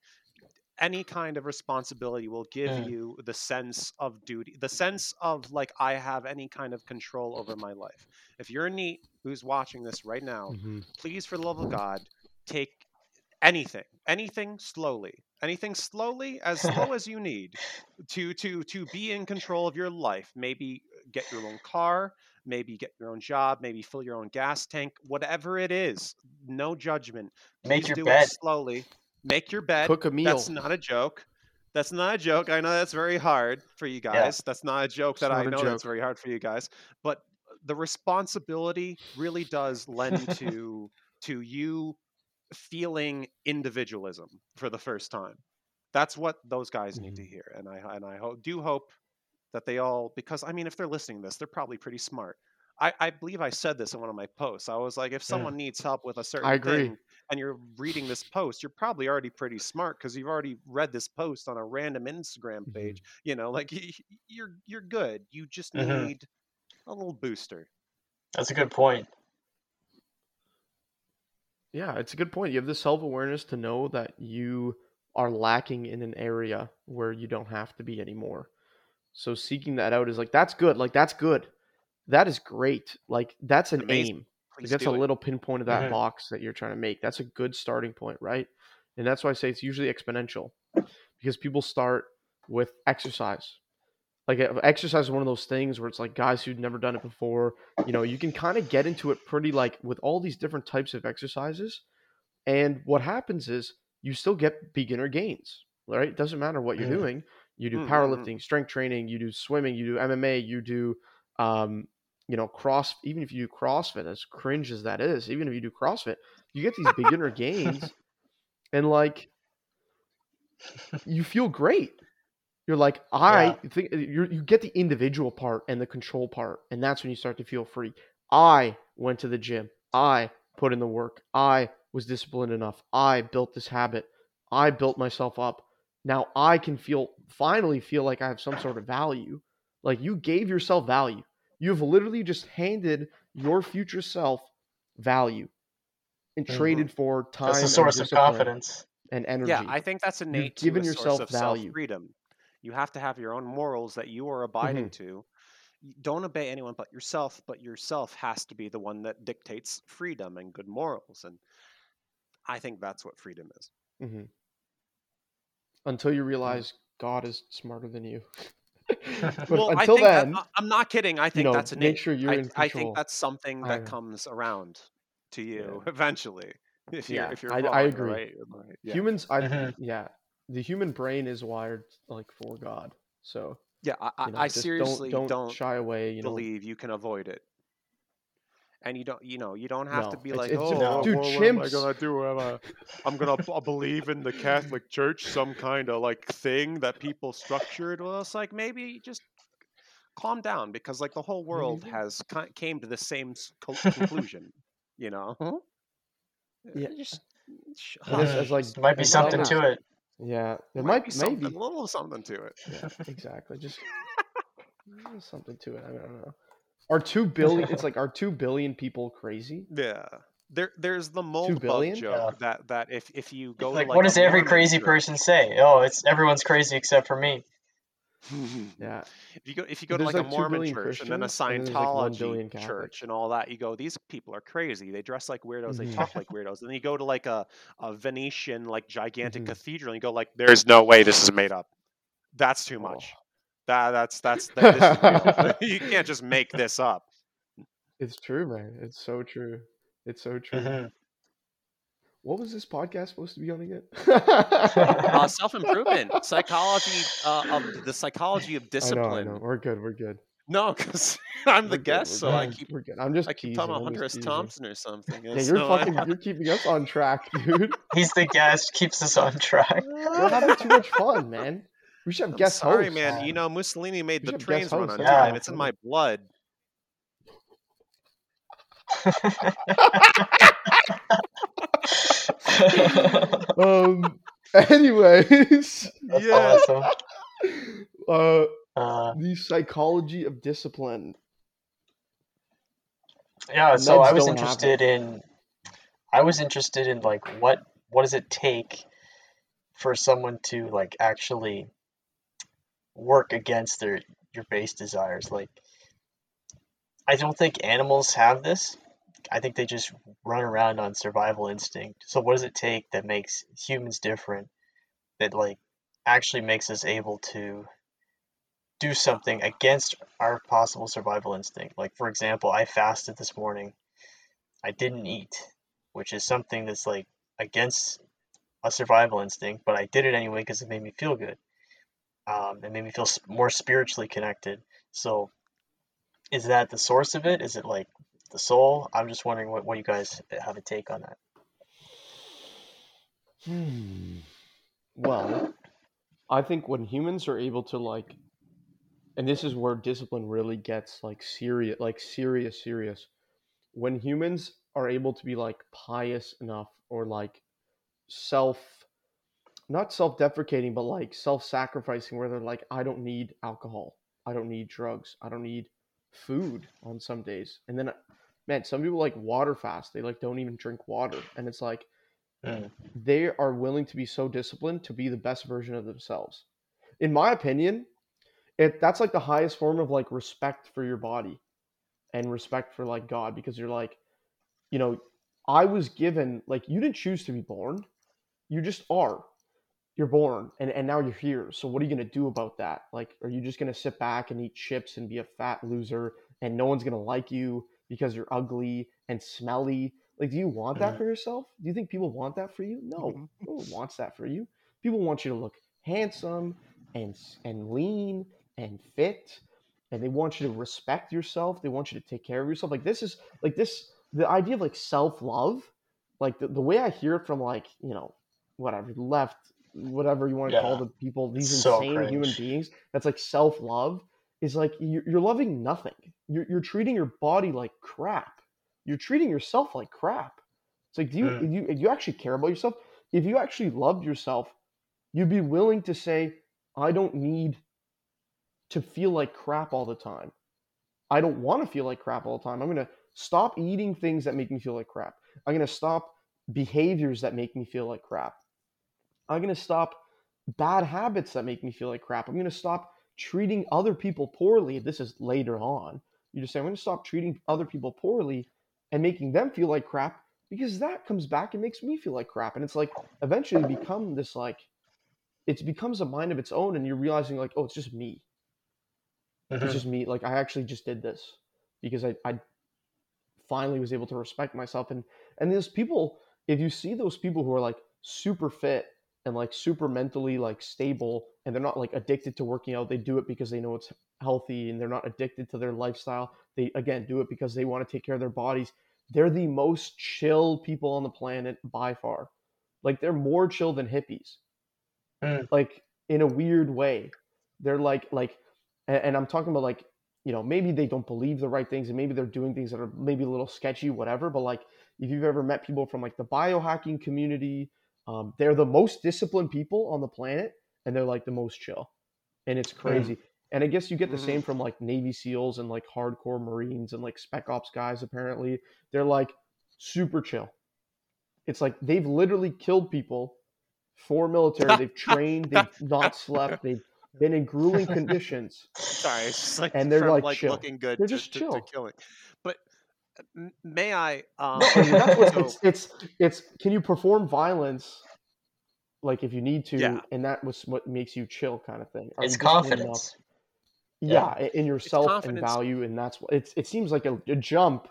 Any kind of responsibility will give you the sense of duty, the sense of like I have any kind of control over my life. If you're a neat who's watching this right now, Mhm. please for the love of god take anything anything slowly anything slowly as slow as you need to to to be in control of your life maybe get your own car maybe get your own job maybe fill your own gas tank whatever it is no judgment Make Please your do bed. it slowly make your bed. Cook a meal. that's not a joke. That's not a joke. I know that's very hard for you guys. That's not a joke It's that i know that's very hard for you guys. But the responsibility really does lend to to you feeling individualism for the first time. That's what those guys need to Mhm. hear and i and i do hope that they all because i mean if they're listening to this they're probably pretty smart. I, I believe I said this in one of my posts. I was like, if someone needs help with a certain I agree. thing and you're reading this post, you're probably already pretty smart because you've already read this post on a random Instagram page. You know, like y- y- you're you're good. You just Mhm. need a little booster. That's a good point. Yeah, it's a good point. You have the self awareness to know that you are lacking in an area where you don't have to be anymore. So seeking that out is like that's good. Like that's good. That is great. Like that's an Amazing. aim. Like, Please that's do a it. little pinpoint of that Mhm. box that you're trying to make. That's a good starting point, right? And that's why I say it's usually exponential because people start with exercise. Like exercise is one of those things where it's like guys who've never done it before, you know, you can kind of get into it pretty like with all these different types of exercises. And what happens is you still get beginner gains, right? It doesn't matter what you're Mhm. doing. You do Mm, mm, mm. powerlifting, strength training, you do swimming, you do MMA, you do, um, you know, cross. Even if you do CrossFit, as cringe as that is, even if you do CrossFit, you get these beginner gains, and like, you feel great. You're like, I Yeah. think uh, you you get the individual part and the control part, and that's when you start to feel free. I went to the gym. I put in the work. I was disciplined enough. I built this habit. I built myself up. Now I can feel finally feel like I have some sort of value. Like you gave yourself value. You have literally just handed your future self value and Mhm. traded for time That's the and source of confidence. and energy. Yeah, I think that's innate to given yourself of value. self freedom. You have to have your own morals that you are abiding Mm-hmm. to. Y- Don't obey anyone but yourself, but yourself has to be the one that dictates freedom and good morals. And I think that's what freedom is. hmm Until you realize God is smarter than you. but well, I until think that- then, I- I'm not kidding. I think know, that's make innate. sure you're I, in I think that's something that comes around to you Yeah. eventually. If you're Yeah, if you're I- I agree. right? Right, yeah. humans, I Mhm. yeah, the human brain is wired like for God. So Yeah, I, I, you know, I just seriously don't, don't, don't shy away. You know, believe you can avoid it. And you don't, you know, you don't have to be it's- like, it's oh, just- well, dude, what am I gonna do? Am I, I'm gonna believe in the Catholic Church, some kind of like thing that people structured. Well, it's like maybe just calm down because like the whole world has came to the same co- conclusion. You know? Yeah. Just sh- And as- hush, as, like, There might be something to it. yeah, there might might, be something, maybe a little something to it. yeah, exactly. Just something to it. I don't know. Are two billion? It's like are two billion people crazy? Yeah. There, there's the mold bug joke Yeah. that that if if you go Like, to like what does every crazy church- person say? Oh, it's everyone's crazy except for me. Yeah, if you go if you go to like, like a Mormon billion church and then a Christians, and like 1 Scientology church and all that, you go, these people are crazy. They dress like weirdos. They talk like weirdos. And then you go to like a, a Venetian like gigantic Mhm. cathedral and you go like, there's no way this is made up. That's too much. That that's that's that, this you can't just make this up. it's true, man. It's so true. It's so true. Mhm. What was this podcast supposed to be on again? Uh, Self improvement, psychology uh, of the psychology of I know, I discipline. know. We're good. We're good. No, because I'm We're the good, guest, we're so I keep We're good. I'm just I keep teasing. talking about I'm Hunter S. Thompson or something. Yeah, you're so I- fucking. You're keeping us on track, dude. He's the guest, keeps us on track. We're having too much fun, man. We should have I'm guest sorry, hosts. man. You know, Mussolini made the trains run hosts. on Yeah. time. It's in my blood. Um. Anyways, That's Yeah. awesome. uh, Uh, the psychology of discipline. yeah, so I was don't interested in I was interested in like what what does it take for someone to like actually work against their your base desires like I don't think animals have this. I think they just run around on survival instinct. So what does it take that makes humans different that like actually makes us able to do something against our possible survival instinct? Like for example, I fasted this morning. I didn't eat, which is something that's like against a survival instinct, but I did it anyway because it made me feel good. Um, it made me feel more spiritually connected. So, is that the source of it? Is it like the soul? I'm just wondering what, what you guys have a take on that. Hmm. Well, I think when humans are able to like, and this is where discipline really gets like serious, like serious, serious. When humans are able to be like pious enough or like self, not self-deprecating, but like self-sacrificing, where they're like, I don't need alcohol, I don't need drugs, I don't need food on some days, and then, man, some people like water fast. They like don't even drink water, and it's like Mm. they are willing to be so disciplined to be the best version of themselves. In my opinion, it that's like the highest form of like respect for your body and respect for like God because you're like, you know, I was given like you didn't choose to be born. You just are. You're born and, and now you're here. So what are you gonna do about that? Like, are you just gonna sit back and eat chips and be a fat loser and no one's gonna like you because you're ugly and smelly? Like, do you want that Mhm. for yourself? Do you think people want that for you? No, Mhm. no one wants that for you. People want you to look handsome and and lean and fit, and they want you to respect yourself. They want you to take care of yourself. Like this is like this the idea of like self love, like the, the way I hear it from like you know whatever left whatever you want to call the people, these So insane human beings. That's like self love. Is like you're, you're loving nothing. You're you're treating your body like crap. You're treating yourself like crap. It's like, do you Mm. if you if you actually care about yourself? If you actually loved yourself, you'd be willing to say, I don't need to feel like crap all the time. I don't want to feel like crap all the time. I'm going to stop eating things that make me feel like crap. I'm going to stop behaviors that make me feel like crap. I'm going to stop bad habits that make me feel like crap. I'm going to stop treating other people poorly. This is later on. You just say, I'm going to stop treating other people poorly and making them feel like crap because that comes back and makes me feel like crap. And it's like eventually become this like, it becomes a mind of its own and you're realizing like, oh, it's just me Mhm. it's just me like i actually just did this because I, I finally was able to respect myself and and there's people if you see those people who are like super fit and like super mentally like stable and they're not like addicted to working out. They do it because they know it's healthy and they're not addicted to their lifestyle. They again do it because they want to take care of their bodies. They're the most chill people on the planet by far. Like they're more chill than hippies. Mm. like in a weird way. They're like like and, and i'm talking about like you know maybe they don't believe the right things and maybe they're doing things that are maybe a little sketchy whatever but like if you've ever met people from like the biohacking community um, they're the most disciplined people on the planet and they're like the most chill and it's crazy and i guess you get the Mhm. same from like navy seals and like hardcore marines and like spec ops guys apparently they're like super chill it's like they've literally killed people for military they've trained they've not slept they've been in grueling conditions Sorry, it's just like And they're, from, like, like chill. looking good They're to, just to, to chill. killing. But may I? Um, No, I mean, that's what so- it's, it's it's can you perform violence like if you need to Yeah. and that was what makes you chill kind of thing Are It's you enough? confidence. yeah, i- in yourself and value and that's what it's it seems like a, a jump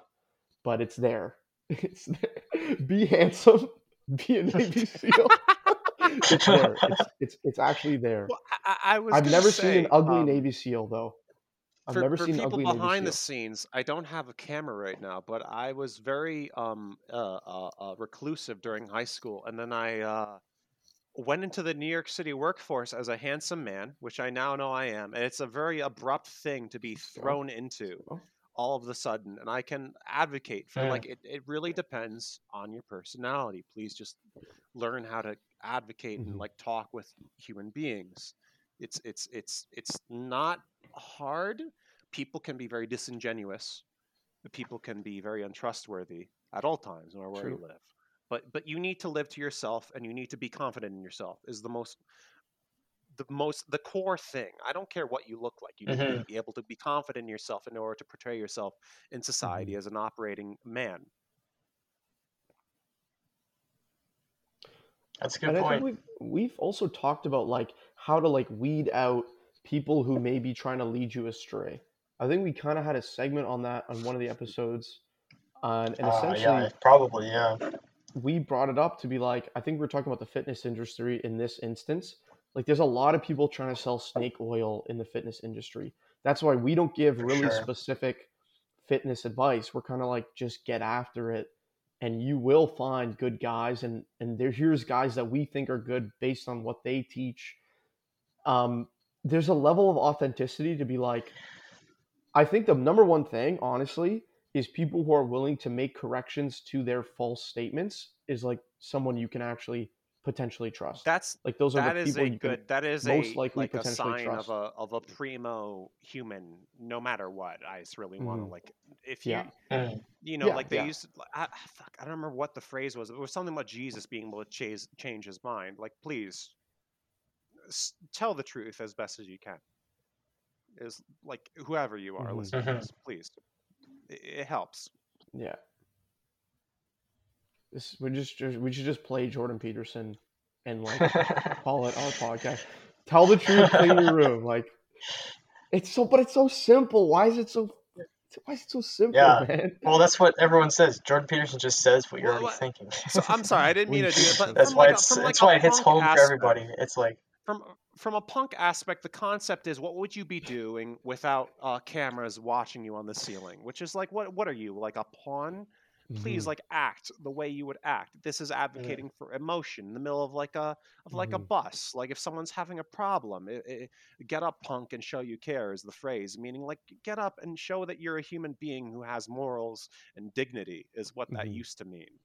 but it's there it's there. be handsome be a navy seal it's there it's, it's it's actually there Well, I, I I was. i've never say, seen an ugly um, navy seal though i've for, never for seen people behind the scenes, I don't have a camera right now, but I was very um uh, uh, uh reclusive during high school, and then I uh went into the New York City workforce as a handsome man, which I now know I am, and it's a very abrupt thing to be thrown into all of the sudden. And I can advocate for Mm. like it, it really depends on your personality. Please just learn how to advocate and Mhm. like talk with human beings. It's it's it's it's not hard. People can be very disingenuous. People can be very untrustworthy at all times, no matter where you live. But but you need to live to yourself, and you need to be confident in yourself. Is the most the most the core thing. I don't care what you look like. You need to mm-hmm. be able to be confident in yourself in order to portray yourself in society mm-hmm. as an operating man. That's a good and I point. think we've, we've also talked about like how to like weed out people who may be trying to lead you astray. I think we kind of had a segment on that on one of the episodes, uh, and, and Uh, essentially yeah, probably, yeah. we brought it up to be like I think we're talking about the fitness industry in this instance. Like there's a lot of people trying to sell snake oil in the fitness industry. That's why we don't give For really sure. specific fitness advice. We're kind of like just get after it and you will find good guys and and there here's guys that we think are good based on what they teach. Um there's a level of authenticity to be like I think the number one thing honestly is people who are willing to make corrections to their false statements is like someone you can actually potentially trust. That's like those are the is people a you can good. That is most a likely like a sign trust. of a of a primo human. No matter what, I just really want to Mhm. like if you Yeah. Mm. you know Yeah, like they yeah. used to, I, I- fuck, I don't remember what the phrase was. It was something about Jesus being able to change change his mind. Like please s- tell the truth as best as you can. Is like whoever you are Mhm. listening to Mhm. this, please. It, it helps. Yeah. This we just, just we should just play Jordan Peterson and like call it our podcast. Tell the truth, clean your room. Like it's so but it's so simple. Why is it so why is it so simple, Yeah. man? well, that's what everyone says. Jordan Peterson just says what you're Well, already what- thinking. So I'm sorry, I didn't mean to do it, but that's why like a, it's from like that's why it hits punk home for everybody. It's like from from a punk aspect, the concept is what would you be doing without uh, cameras watching you on the ceiling? Which is like, what what are you like a pawn please Mhm. like act the way you would act this is advocating for emotion in the middle of like a of like a Mhm. bus like if someone's having a problem i i get up punk and show you care is the phrase meaning like get up and show that you're a human being who has morals and dignity is what that Mhm. used to mean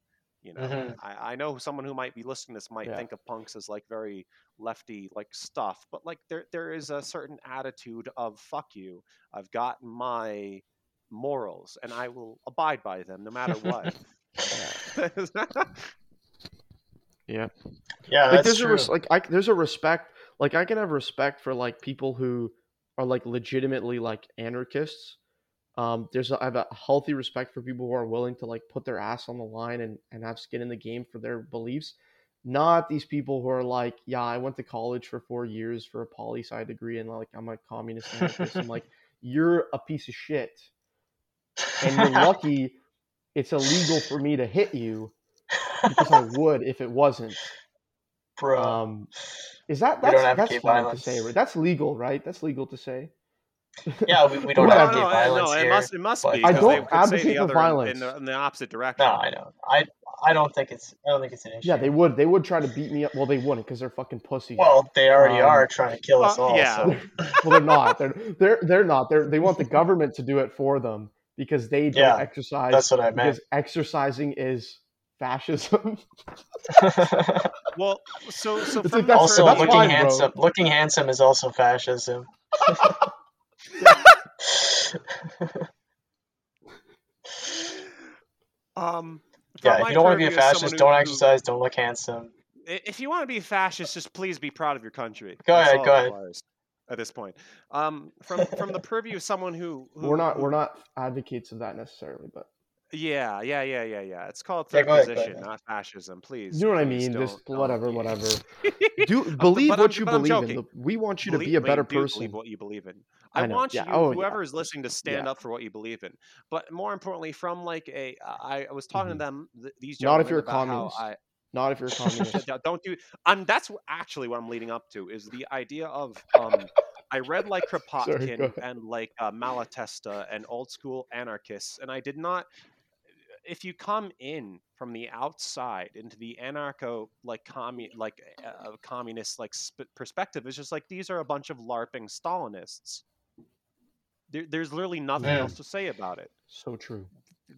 you know Mhm. I, I know someone who might be listening to this might Yeah. think of punks as like very lefty like stuff but like there there is a certain attitude of fuck you i've got my morals and i will abide by them no matter what Yeah. Yeah, like that's there's a true. res- like I, there's a respect like I can have respect for like people who are like legitimately like anarchists. Um, there's a, I have a healthy respect for people who are willing to like put their ass on the line and and have skin in the game for their beliefs. Not these people who are like, yeah, I went to college for four years for a poli sci degree and like I'm a communist. I'm like, you're a piece of shit, and you're lucky it's illegal for me to hit you because I would if it wasn't. Bro. Um, is that that's that's fine to say? Right? That's legal, right? That's legal to say. Yeah, we, we don't Well, no, advocate no, violence no, here. it must it must be. I 'cause don't they could say advocate the for violence. in the, in the opposite direction. No, I know. I I don't think it's I don't think it's an issue. Yeah, they would. They would try to beat me up. Well, they wouldn't because they're fucking pussies. Well, they already Um, are trying to kill us well, all. yeah. So well, they're not. They're they're they're not. They're they want the government to do it for them because they don't Yeah, exercise. that's what I meant. Because exercising is fascism. Well, so so from like that's- also, that's looking fine, bro. handsome. Looking handsome is also fascism. um, yeah, if you don't want to be a purview as someone fascist, don't who- exercise, don't look handsome. if you want to be a fascist, just please be proud of your country. Go That's ahead, go ahead. At this point, um, from from the purview of someone who, who we're not who- we're not advocates of that necessarily, but Yeah, yeah, yeah, yeah, yeah. It's called third go position, ahead. not fascism. Please. you know what I mean. Just whatever, don't- whatever. Do believe but what you believe in. We want you to be a better person. Believe what you believe in. I I, want yeah, you, oh, yeah. whoever is listening, to stand Yeah. up for what you believe in. But more importantly, from like a, I, I was talking Mhm. to them, th- these Not if you're a communist. I, Not if you're a communist. Don't do and that's actually what i'm leading up to is the idea of um i read like kropotkin ahead. and like uh, malatesta and old school anarchists and i did not if you come in from the outside into the anarcho like commun like uh, communist like sp- perspective it's just like these are a bunch of larping stalinists there, there's literally nothing Mm. else to say about it so true.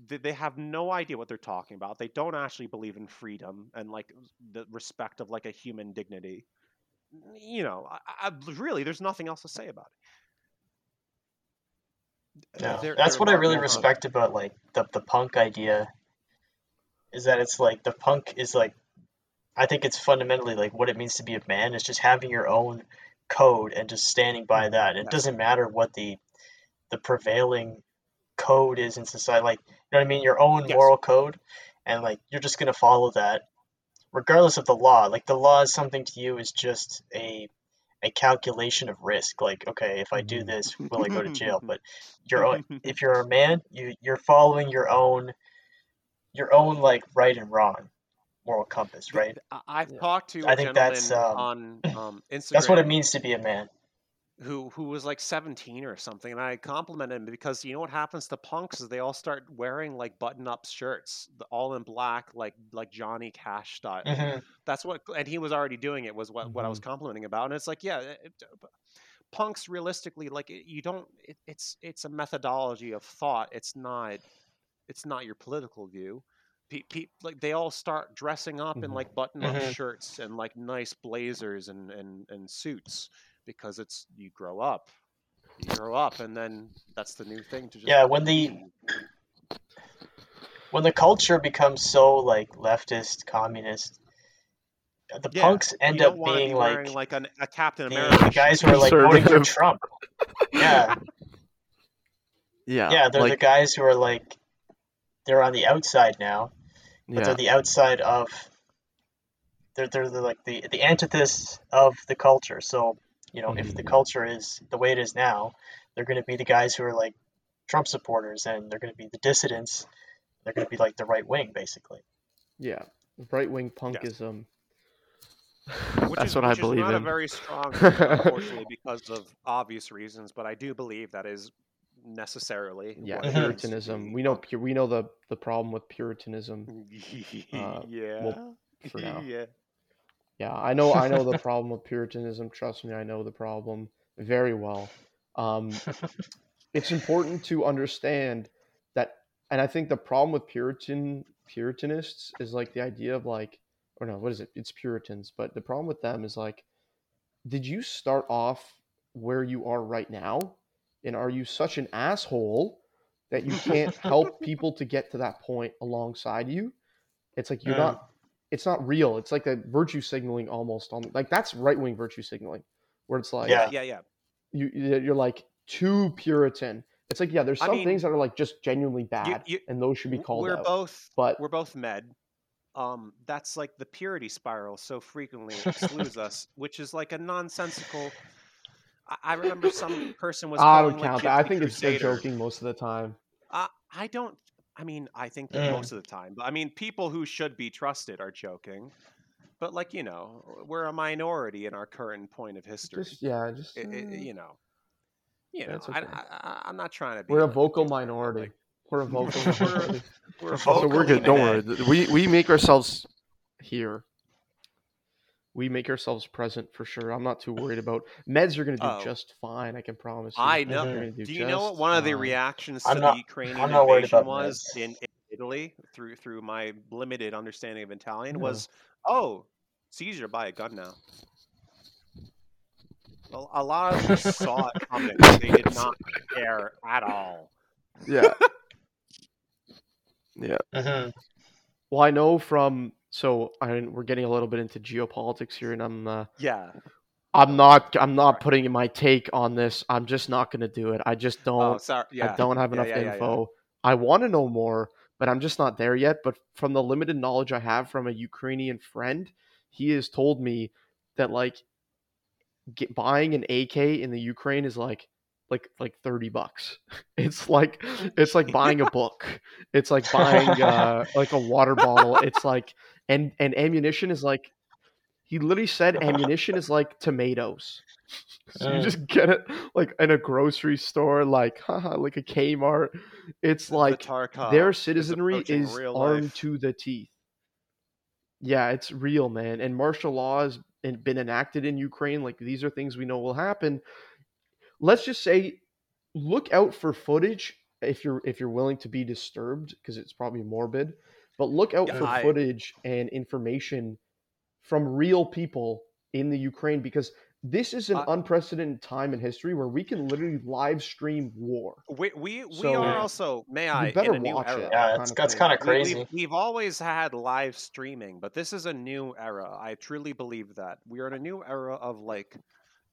they, they have no idea what they're talking about. They don't actually believe in freedom and like the respect of like a human dignity. You know, I, I, really, there's nothing else to say about it. Yeah, They're- that's what I really respect about like the the punk idea. Is that it's like the punk is like, I think it's fundamentally like what it means to be a man is just having your own code and just standing by that. It doesn't matter what the the prevailing code is in society. Like you know what I mean, your own Yes. moral code, and like you're just gonna follow that, regardless of the law. Like the law is something to you is just a a calculation of risk. Like okay, if I do this, will I go to jail? But your own if you're a man, you you're following your own your own like right and wrong moral compass, right? I- I've Yeah. talked to a I think that's, um, on um, Instagram. That's what it means to be a man. Who who was like 17 or something and i complimented him because you know what happens to punks is they all start wearing like button up shirts all in black like like johnny cash style hmm that's what and he was already doing it was what, what i was complimenting about and it's like yeah it, it- punks realistically like it, you don't it, it's it's a methodology of thought it's not it's not your political view pe- pe- like they all start dressing up in Mhm. like button up Mhm. shirts and like nice blazers and, and and suits because it's you grow up you grow up and then that's the new thing to just Yeah, when the when the culture becomes so like leftist, communist, the Yeah, punks end up being be like like an, a captain America. the america guys who are like voting for Conservative. Trump. Yeah, Yeah. yeah, they're the guys who are like they're on the outside now, but yeah. they're the outside of they're they're the, like the the antithesis of the culture. So you know, if the culture is the way it is now, they're going to be the guys who are like Trump supporters, and they're going to be the dissidents. They're going to be like the right wing, basically. Yeah. Right wing Yes. punkism. which That's is, what I which is believe not a very strong unfortunately because of obvious reasons but i do believe that is necessarily. Yeah, what it means to Puritanism. We know punk. we know the the problem with Puritanism Uh, yeah. for now. yeah. Yeah, I know I know the problem with Puritanism. Trust me, I know the problem very well. Um, it's important to understand that and I think the problem with Puritan Puritanists is like the idea of like or no, what is it? It's Puritans, but the problem with them is like did you start off where you are right now? And are you such an asshole that you can't help people to get to that point alongside you? It's like you're Mm. not it's not real. It's like a virtue signaling almost on like that's right wing virtue signaling where it's like Yeah. Yeah, yeah. you you're like too Puritan. It's like yeah, there's I some mean, things that are like just genuinely bad, you- and those should be W- called we're out. both but we're both med. Um, that's like the purity spiral so frequently excludes us, which is like a nonsensical. I, I remember some person was. I calling, don't like, count that. I Gypsy think it's they're joking most of the time. Uh, I don't. I mean, I think that Mm. most of the time, but I mean, people who should be trusted are joking. But like you know, we're a minority in our current point of history. Just yeah, just It- it- uh, you know, you know, That's I, okay. I, I'm not trying to be. we're a vocal minority. like, we're a vocal We're- minority. we're a So so we're good. Don't worry. We we make ourselves here. We make ourselves present for sure. I'm not too worried about meds. Are going to do Oh. just fine. I can promise you. I know. gonna Do you know what just one of the fine. reactions to I'm the not- Ukrainian I'm invasion was in, in Italy through through my limited understanding of Italian Yeah. was, oh, Caesar buy a gun now. A, a lot of them saw it coming. They did not care at all. Yeah. yeah. Mhm. Well, I know from so I we're getting a little bit into geopolitics here, and I'm uh, Yeah. I'm not I'm not putting my take on this. I'm just not going to do it. I just Oh, don't. sorry. Yeah. I don't have enough yeah, yeah. info. I want to know more, but I'm just not there yet. But from the limited knowledge I have from a Ukrainian friend, he has told me that like get, buying an AK in the Ukraine is like like like 30 bucks. It's like it's like buying a book. It's like buying uh like a water bottle. It's like and and ammunition is like he literally said ammunition is like tomatoes. So you Mm. just get it like in a grocery store, like haha, like a Kmart. It's like Tarkov their citizenry is real armed life. to the teeth. Yeah, it's real, man. And martial law has been enacted in Ukraine. Like these are things we know will happen. Let's just say, look out for footage if you're if you're willing to be disturbed because it's probably morbid. But look out Yeah, for I- footage and information from real people in the Ukraine because this is an I- unprecedented time in history where we can literally live stream war. We we, we So- are also may I better in a new watch era. it. Yeah, kind that's of that's kind of We- crazy. We've, we've always had live streaming, but this is a new era. I truly believe that we are in a new era of like,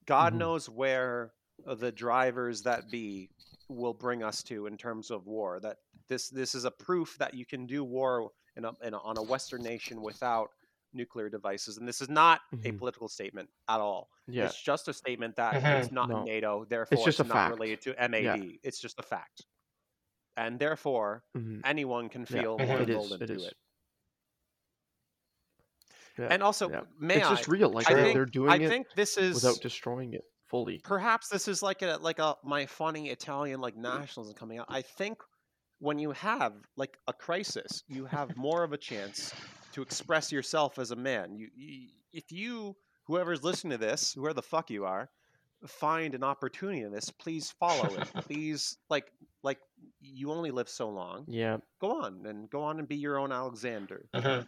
God Mhm. knows where the drivers that be will bring us to in terms of war. That this this is a proof that you can do war in a, in a, on a Western nation without nuclear devices, and this is not a Mhm. political statement at all. Yeah. It's just a statement that Mhm. it's not No. NATO, therefore it's, just a not fact. related to MAD. It's just a fact, and therefore Mhm. anyone can feel Mhm. more emboldened to is. it. Yeah, And also, yeah. may it's I? just real. Like I they're, think, they're doing I it think this is without destroying it fully. perhaps this is like a like a my funny Italian like nationalism coming out. I think when you have like a crisis, you have more of a chance to express yourself as a man. You, you if you whoever's listening to this, whoever the fuck you are, find an opportunity in this, please follow it. please like like you only live so long. Yeah, Go on and go on and be your own Alexander. Mhm.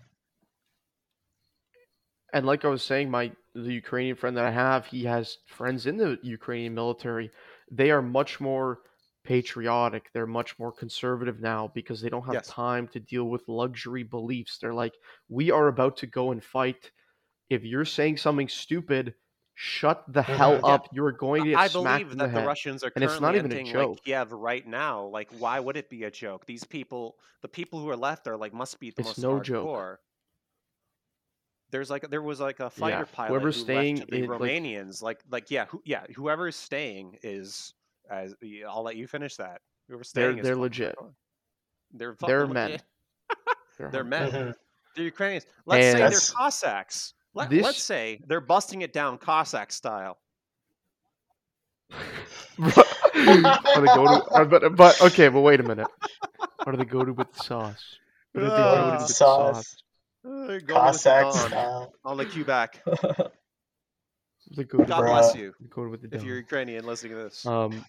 And like I was saying, my the Ukrainian friend that I have, he has friends in the Ukrainian military. They are much more patriotic. They're much more conservative now because they don't have Yes. time to deal with luxury beliefs. They're like, we are about to go and fight. If you're saying something stupid, shut the hell Mhm. Yeah. up. You're going to get I believe that the head. Russians are And it's currently not even a joke. like Kiev right now. Like, why would it be a joke? These people, the people who are left, are like must be the It's most no hardcore. joke. There's like there was like a fighter pilot whoever's who staying left the in, like- Romanians. Like, like yeah, who, yeah, whoever's staying is as I'll let you finish that. Whoever's They're staying, is they're fucking legit. They're They're men. They're They're men. They're Ukrainians. Let's say And- they're Cossacks. Let, This- let's say they're busting it down Cossack style. Or the go-to, uh, but but okay, but wait a minute. What do they go to with the sauce? What do they go to with with the the sauce. sauce? Uh, go with the Cossack Don style. on the Quebec. They go God Bruh. bless you they with the if you're Ukrainian listening to this. Um,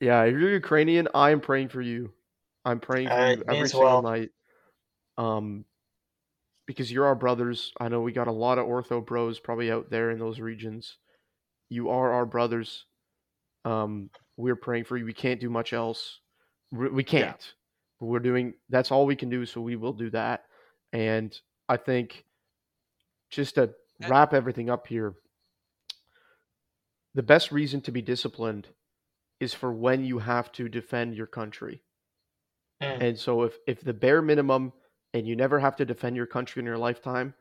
yeah, if you're Ukrainian, I am praying for you. I'm praying for Alright, you every as single well. night. Um, because you're our brothers. I know we got a lot of ortho bros probably out there in those regions. You are our brothers. Um, we're praying for you. We can't do much else. We we can't. We're doing that's all we can do, so we will do that. And I think just to wrap everything up here, the best reason to be disciplined is for when you have to defend your country. Mm. And so if if the bare minimum and you never have to defend your country in your lifetime,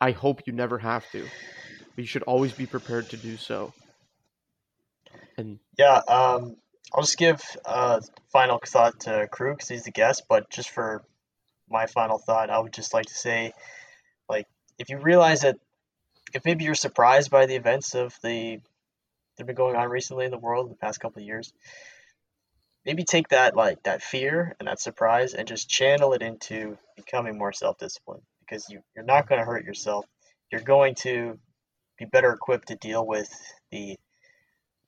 I hope you never have to. But you should always be prepared to do so. And Yeah, um, I'll just give a final thought to Crew because he's the guest, but just for my final thought, I would just like to say, like, if you realize that, if maybe you're surprised by the events of the that have been going on recently in the world in the past couple of years, maybe take that like that fear and that surprise and just channel it into becoming more self-disciplined because you you're not going to hurt yourself. You're going to be better equipped to deal with the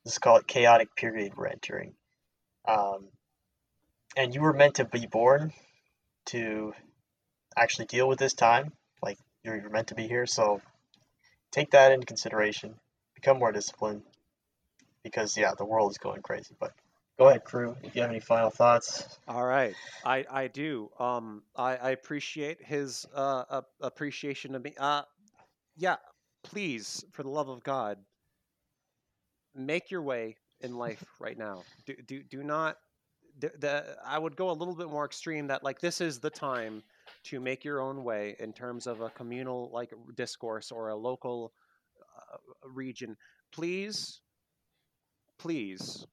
let's call it chaotic period we're entering. Um, and you were meant to be born to actually deal with this time. Like you're, you're meant to be here. So take that into consideration. Become more disciplined. Because yeah, the world is going crazy. But go ahead, crew. If you have any final thoughts. All right, I I do. Um, I I appreciate his uh appreciation of me. Uh, yeah, please, for the love of God, make your way in life right now. Do do do not. The, the I would go a little bit more extreme. That like this is the time to make your own way in terms of a communal like discourse or a local uh, region. Please, please,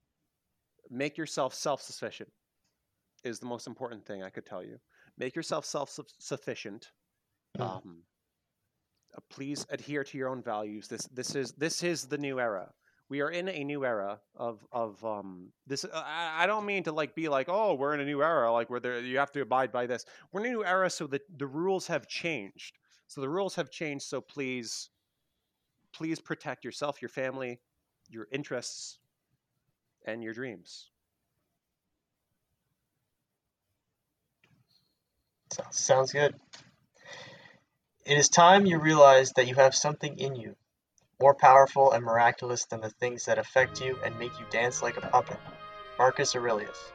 make yourself self-sufficient is the most important thing I could tell you. Make yourself self-sufficient. Mhm. Um, uh, please adhere to your own values. This this is this is the new era. We are in a new era of of um this. I, I don't mean to like be like oh we're in a new era like where there you have to abide by this. We're in a new era so that the rules have changed. So the rules have changed. So please, please protect yourself, your family, your interests, and your dreams. Sounds good. It is time you realize that you have something in you, more powerful and miraculous than the things that affect you and make you dance like a puppet. Marcus Aurelius.